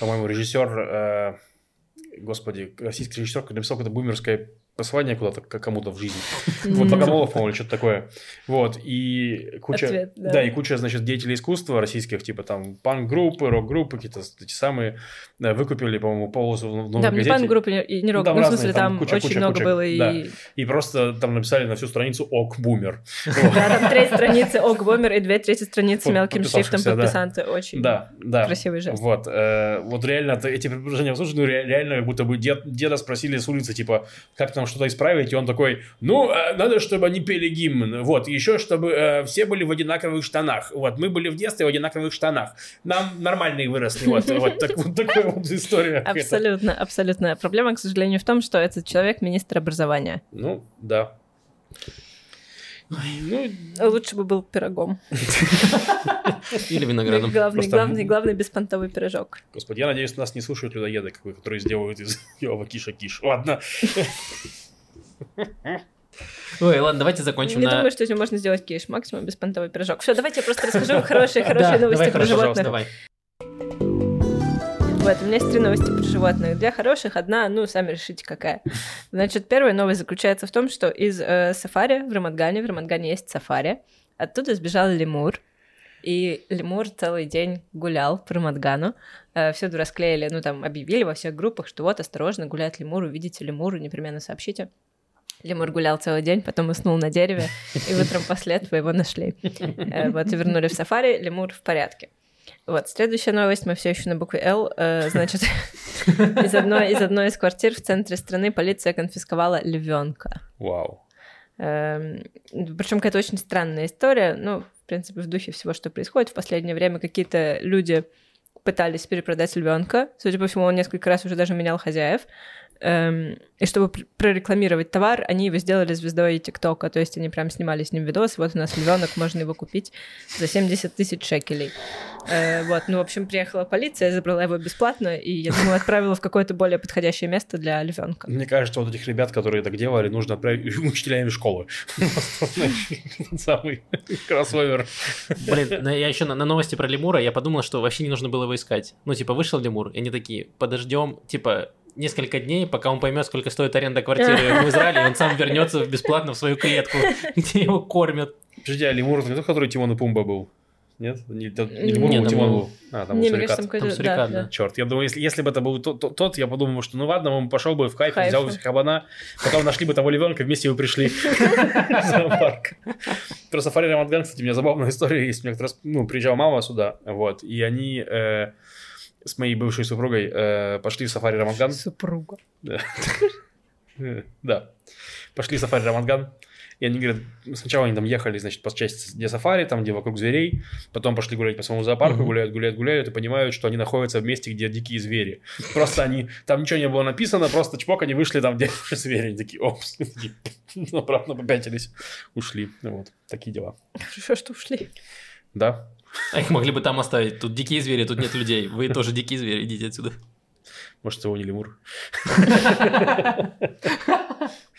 по-моему, режиссер, э, господи, российский режиссер написал какое-то бумерское послание куда-то кому-то в жизни. (laughs) Вот Богомолов, по-моему, что-то такое. Вот, и куча... Ответ, да. да. и куча, значит, деятелей искусства российских, типа там панк-группы, рок-группы, какие-то эти самые, выкупили, по-моему, полосу в новой Там не газете. пан-группы и не рок, Ну, там ну, в смысле, там там, куча, очень куча, много куча, было и... да. И просто там написали на всю страницу «Ок, бумер». Вот. (laughs) Да, там треть страницы ок бомер и две трети страницы мелким шрифтом подписанты. Очень Да, да. красивый жест. Вот, э, вот реально эти предложения слушай, ну ре- реально как будто бы дед, деда спросили с улицы, типа, как там что-то исправить, и он такой, ну, э, надо, чтобы они пели гимн, вот, еще чтобы э, все были в одинаковых штанах, вот, мы были в детстве в одинаковых штанах, нам нормальные выросли, вот, вот, так, вот такая вот история. Абсолютно, абсолютно. Проблема, к сожалению, в том, что этот человек министр образования. Ну, да. Ну, Лучше бы был пирогом. Или виноградом. Главный, главный, главный беспонтовый пирожок. господи, я надеюсь, нас не слушают людоеды, которые сделают из Йова Киша Киш. Ладно. Ой, ладно, давайте закончим Не на... думаю, что этим можно сделать киш. Максимум беспонтовый пирожок. Все, давайте я просто расскажу (laughs) хорошие, Да, хорошие новости давай, про животных. Вот, у меня есть три новости про животных. Для хороших одна, ну, сами решите, какая. Значит, первая новость заключается в том, что из э, сафари в Рамадгане, в Рамадгане есть сафари, оттуда сбежал лемур. и лемур целый день гулял по Рамадгану. Э, Всюду расклеили, ну там объявили во всех группах, что вот, осторожно, гуляет лемур, увидите лемуру, непременно сообщите. Лемур гулял целый день, потом уснул на дереве, и утром после этого его нашли. Э, Вот, и вернули в сафари, лемур в порядке. Вот, следующая новость, мы все еще на букве «Л». Э, Значит, (laughs) из одной, из одной из квартир в центре страны полиция конфисковала львенка. Вау. Причем какая-то очень странная история. Ну, в принципе, в духе всего, что происходит. В последнее время какие-то люди пытались перепродать львенка. Судя по всему, он несколько раз уже даже менял хозяев. Эм, и чтобы пр- прорекламировать товар, они его сделали звездой ТикТока. То есть они прям снимали с ним видос. Вот у нас львенок, можно его купить за 70 тысяч шекелей. Э, вот, ну, в общем, приехала полиция, забрала его бесплатно, и, я думаю, отправила в какое-то более подходящее место для львенка. Мне кажется, вот этих ребят, которые так делали, нужно отправить (laughs) учителями школы. (laughs) Самый кроссовер. Блин, я еще на, на новости про лемура, я подумал, что вообще не нужно было его искать. Ну, типа, вышел лемур, и они такие, подождем, типа, несколько дней, пока он поймет, сколько стоит аренда квартиры (laughs) в Израиле, и он сам вернется бесплатно в свою клетку, (laughs) где его кормят. Подожди, а лемур, это не тот, который Тимон и Пумба был? Нет? Не, не лемур, Нет, там Тимон был-. А, там Не, там сурикат. какой-то... Там сурикат, да, да. Черт, я думаю, если, если бы это был тот, тот- тот, я подумал, что ну ладно, он пошел бы в кайф, Кайф. взял бы кабана, потом нашли бы того львенка, вместе бы пришли (laughs) в зоопарк. Про сафари Рамадган, кстати, у меня забавная история есть. У меня как раз, ну, приезжала мама сюда, вот, и они э, с моей бывшей супругой э, пошли в сафари Рамадган. Супруга. Да. (laughs) Да. Пошли в сафари Рамадган. И они говорят, сначала они там ехали, значит, по части, где сафари, там, где вокруг зверей, потом пошли гулять по своему зоопарку, гуляют, гуляют, гуляют, и понимают, что они находятся в месте, где дикие звери. Просто они, там ничего не было написано, просто чпок, они вышли там, где (laughs) звери, они такие, опс, такие, (laughs) обратно попятились, ушли. Вот, такие дела. Хорошо, что ушли. Да, А их могли бы там оставить. Тут дикие звери, тут нет людей. Вы тоже дикие звери, идите отсюда. может, его не лемур.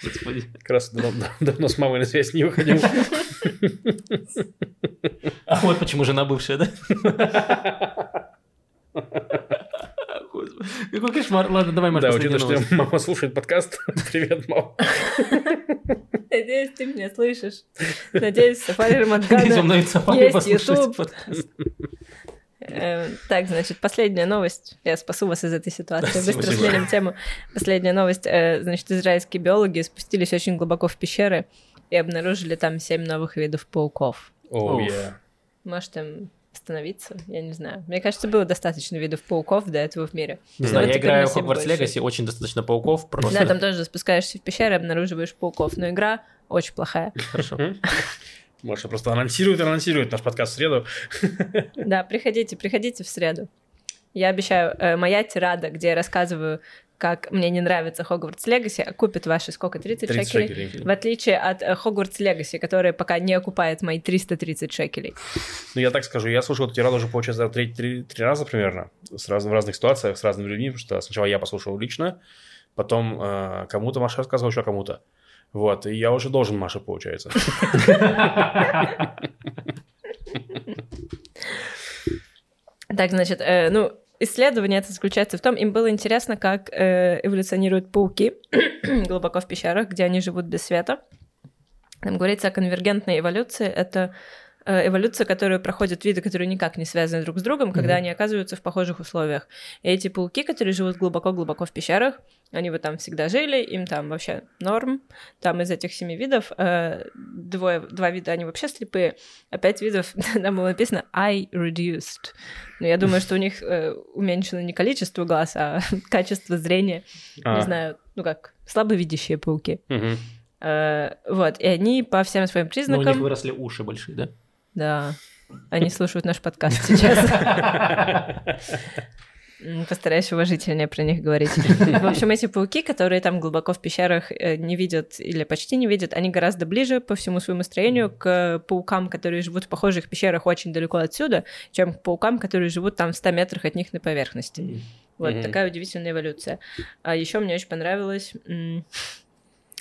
Господи. Как раз давно, с мамой на связь не выходил. А вот почему жена бывшая, да? Господи. (laughs) Какой кошмар. Ладно, давай, Маш, Да, учитывая, что мама слушает подкаст. (laughs) Привет, мама. (laughs) Надеюсь, ты меня слышишь. Надеюсь, Сафари Рамадгана есть послушать YouTube. подкаст. Э, Так, значит, последняя новость. Я спасу вас из этой ситуации. Быстро сменим тему. Последняя новость. Э, Значит, израильские биологи спустились очень глубоко в пещеры и обнаружили там семь новых видов пауков. О, Уф. yeah. Может, им остановиться? Я не знаю. Мне кажется, было достаточно видов пауков до этого в мире. Не знаю, я играю в Hogwarts. Legacy, очень достаточно пауков, просто. Да, там тоже спускаешься в пещеры и обнаруживаешь пауков. Но игра очень плохая. Хорошо. Маша просто анонсирует, анонсирует наш подкаст в среду. Да, приходите, приходите в среду. Я обещаю, э, моя тирада, где я рассказываю, как мне не нравится Хогвартс Легаси, окупит ваши сколько? 30, 30 шекелей? шекелей. В отличие от э, Хогвартс Легаси, которая пока не окупает мои 330 шекелей. Ну, я так скажу, я слушал эту тираду уже, получается, три, три, три раза примерно, с раз- в разных ситуациях, с разными людьми, потому что сначала я послушал лично, потом э, кому-то Маша рассказывала, еще кому-то. Вот, и я уже должен Маше, получается. Так, значит, э, ну, исследование это заключается в том, им было интересно, как э, эволюционируют пауки (clears throat) глубоко в пещерах, где они живут без света. Там говорится о конвергентной эволюции. Это эволюция, которую проходят виды, которые никак не связаны друг с другом, когда Мгм. они оказываются в похожих условиях. И эти пауки, которые живут глубоко-глубоко в пещерах, они вот там всегда жили, им там вообще норм. Там из этих семи видов э, двое, два вида, они вообще слепые, а пять видов, (laughs) там было написано «eye reduced». Но я думаю, что у них э, уменьшено не количество глаз, а (laughs) качество зрения. А, Не знаю, ну как, слабовидящие пауки. мгм. Э, вот, и они по всем своим Но у признакам... них выросли уши большие, да? Да, они слушают наш подкаст сейчас. (laughs) Постараюсь уважительнее про них говорить. (laughs) В общем, эти пауки, которые там глубоко в пещерах э, не видят или почти не видят, они гораздо ближе по всему своему строению к паукам, которые живут в похожих пещерах очень далеко отсюда, чем к паукам, которые живут там в 100 метрах от них на поверхности. Вот Мгм. такая удивительная эволюция. А еще мне очень понравилось.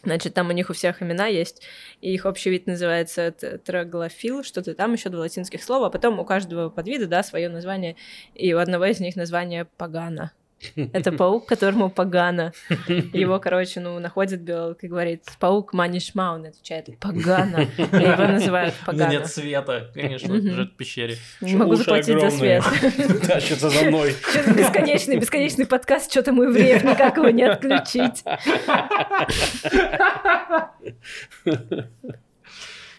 Значит, там у них у всех имена есть, и их общий вид называется троглофил, что-то там еще два латинских слова, а потом у каждого подвида, да, свое название, и у одного из них название пагана. (laughs) Это паук, которому погано. Его, короче, ну, находит биолог и говорит, паук Манишма, он отвечает, погано. И (laughs) его называют Да погано. нет света, конечно, живет в пещере. Не могу заплатить за свет. (laughs) Тащится за мной. Что-то бесконечный, бесконечный подкаст, что-то у евреев, никак его не отключить.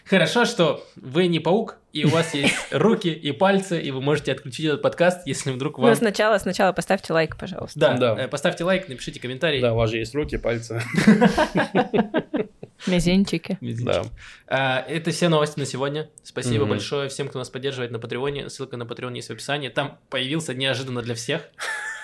Хорошо, что вы не паук, и у вас есть (laughs) руки и пальцы, и вы можете отключить этот подкаст, если вдруг вам... Но сначала, сначала поставьте лайк, пожалуйста. Да, Да. э, поставьте лайк, напишите комментарий. Да, у вас же есть руки, пальцы. (laughs) Мизинчики. Мизинчик. Да. А, Это все новости на сегодня. Спасибо большое всем, кто нас поддерживает на Патреоне. Ссылка на Патреон есть в описании. Там появился неожиданно для всех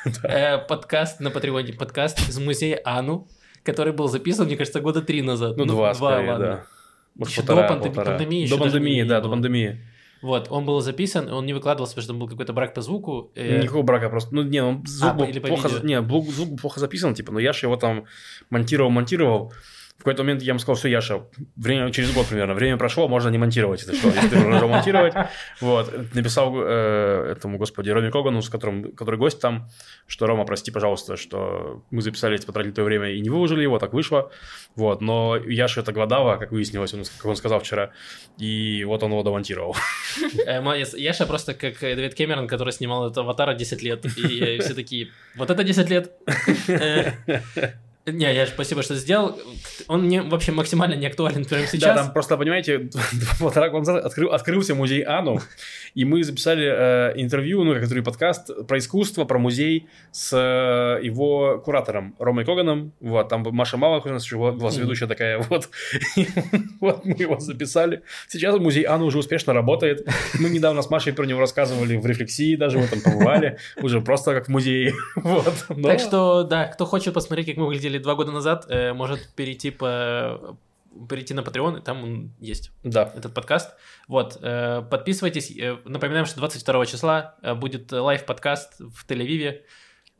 (laughs) э, подкаст на Патреоне. Подкаст из музея Ану, который был записан, мне кажется, года три назад. Ну, два, скорее, ладно. да. Может, Еще до полтора, пандем- полтора. пандемии До пандемии, да, до пандемии. Вот, он был записан, он не выкладывался, потому что там был какой-то брак по звуку. э, Никакого брака просто. Ну, не, ну, звук А, был плохо, видео. не, звук, был плохо записан, типа, но Яша его там монтировал, монтировал. В какой-то момент я ему сказал, все, Яша, время, через год примерно, время прошло, можно не монтировать это, что, если ты уже монтировать. (laughs) Вот, написал э, этому, господи, Роме Когану, с которым, который гость там, что, Рома, прости, пожалуйста, что мы записали, потратили твое время и не выложили его, так вышло. Вот, но Яша это Гладава, как выяснилось, он, как он сказал вчера, и вот он его домонтировал. (laughs) э, молодец. Яша просто как э, Дэвид Кэмерон, который снимал этот аватара 10 лет. И э, все такие, вот это 10 лет. (laughs) Не, я спасибо, что сделал. Он мне вообще максимально не актуален прямо Да, сейчас. там просто, понимаете, (laughs) полтора года назад открыл- открылся музей Ану, и мы записали э, интервью, ну, который подкаст про искусство, про музей с э, его куратором Ромой Коганом. Вот, там Маша Малых у нас еще была ведущая такая, вот. И вот мы его записали. Сейчас музей Ану уже успешно работает. Мы недавно с Машей про него рассказывали в рефлексии, даже мы там побывали, уже просто как в музее. (laughs) Вот. Но- Так что, да, кто хочет посмотреть, как мы выглядели два года назад, э, может перейти по перейти на Patreon, и там он есть, Да. этот подкаст. Вот, э, подписывайтесь. Э, Напоминаем, что 22 числа э, будет лайв-подкаст в Тель-Авиве.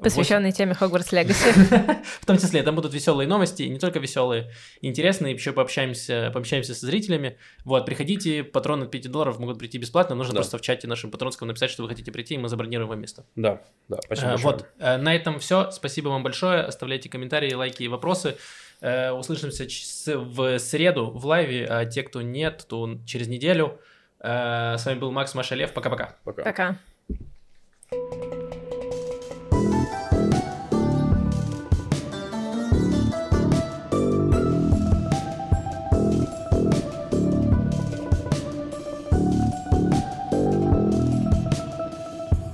Посвященный теме Хогвартс Легаси. (laughs) В том числе, там будут веселые новости, и не только веселые, интересные, еще пообщаемся, пообщаемся со зрителями. Вот, приходите, патроны от 5 долларов могут прийти бесплатно, нужно Да. просто в чате нашем патронском написать, что вы хотите прийти, и мы забронируем вам место. Да, да, спасибо большое. Вот, э, на этом все. Спасибо вам большое. Оставляйте комментарии, лайки и вопросы. Э, Услышимся в среду в лайве, а те, кто нет, то через неделю. С вами был Макс Маша Лев. Пока-пока. Пока. Пока.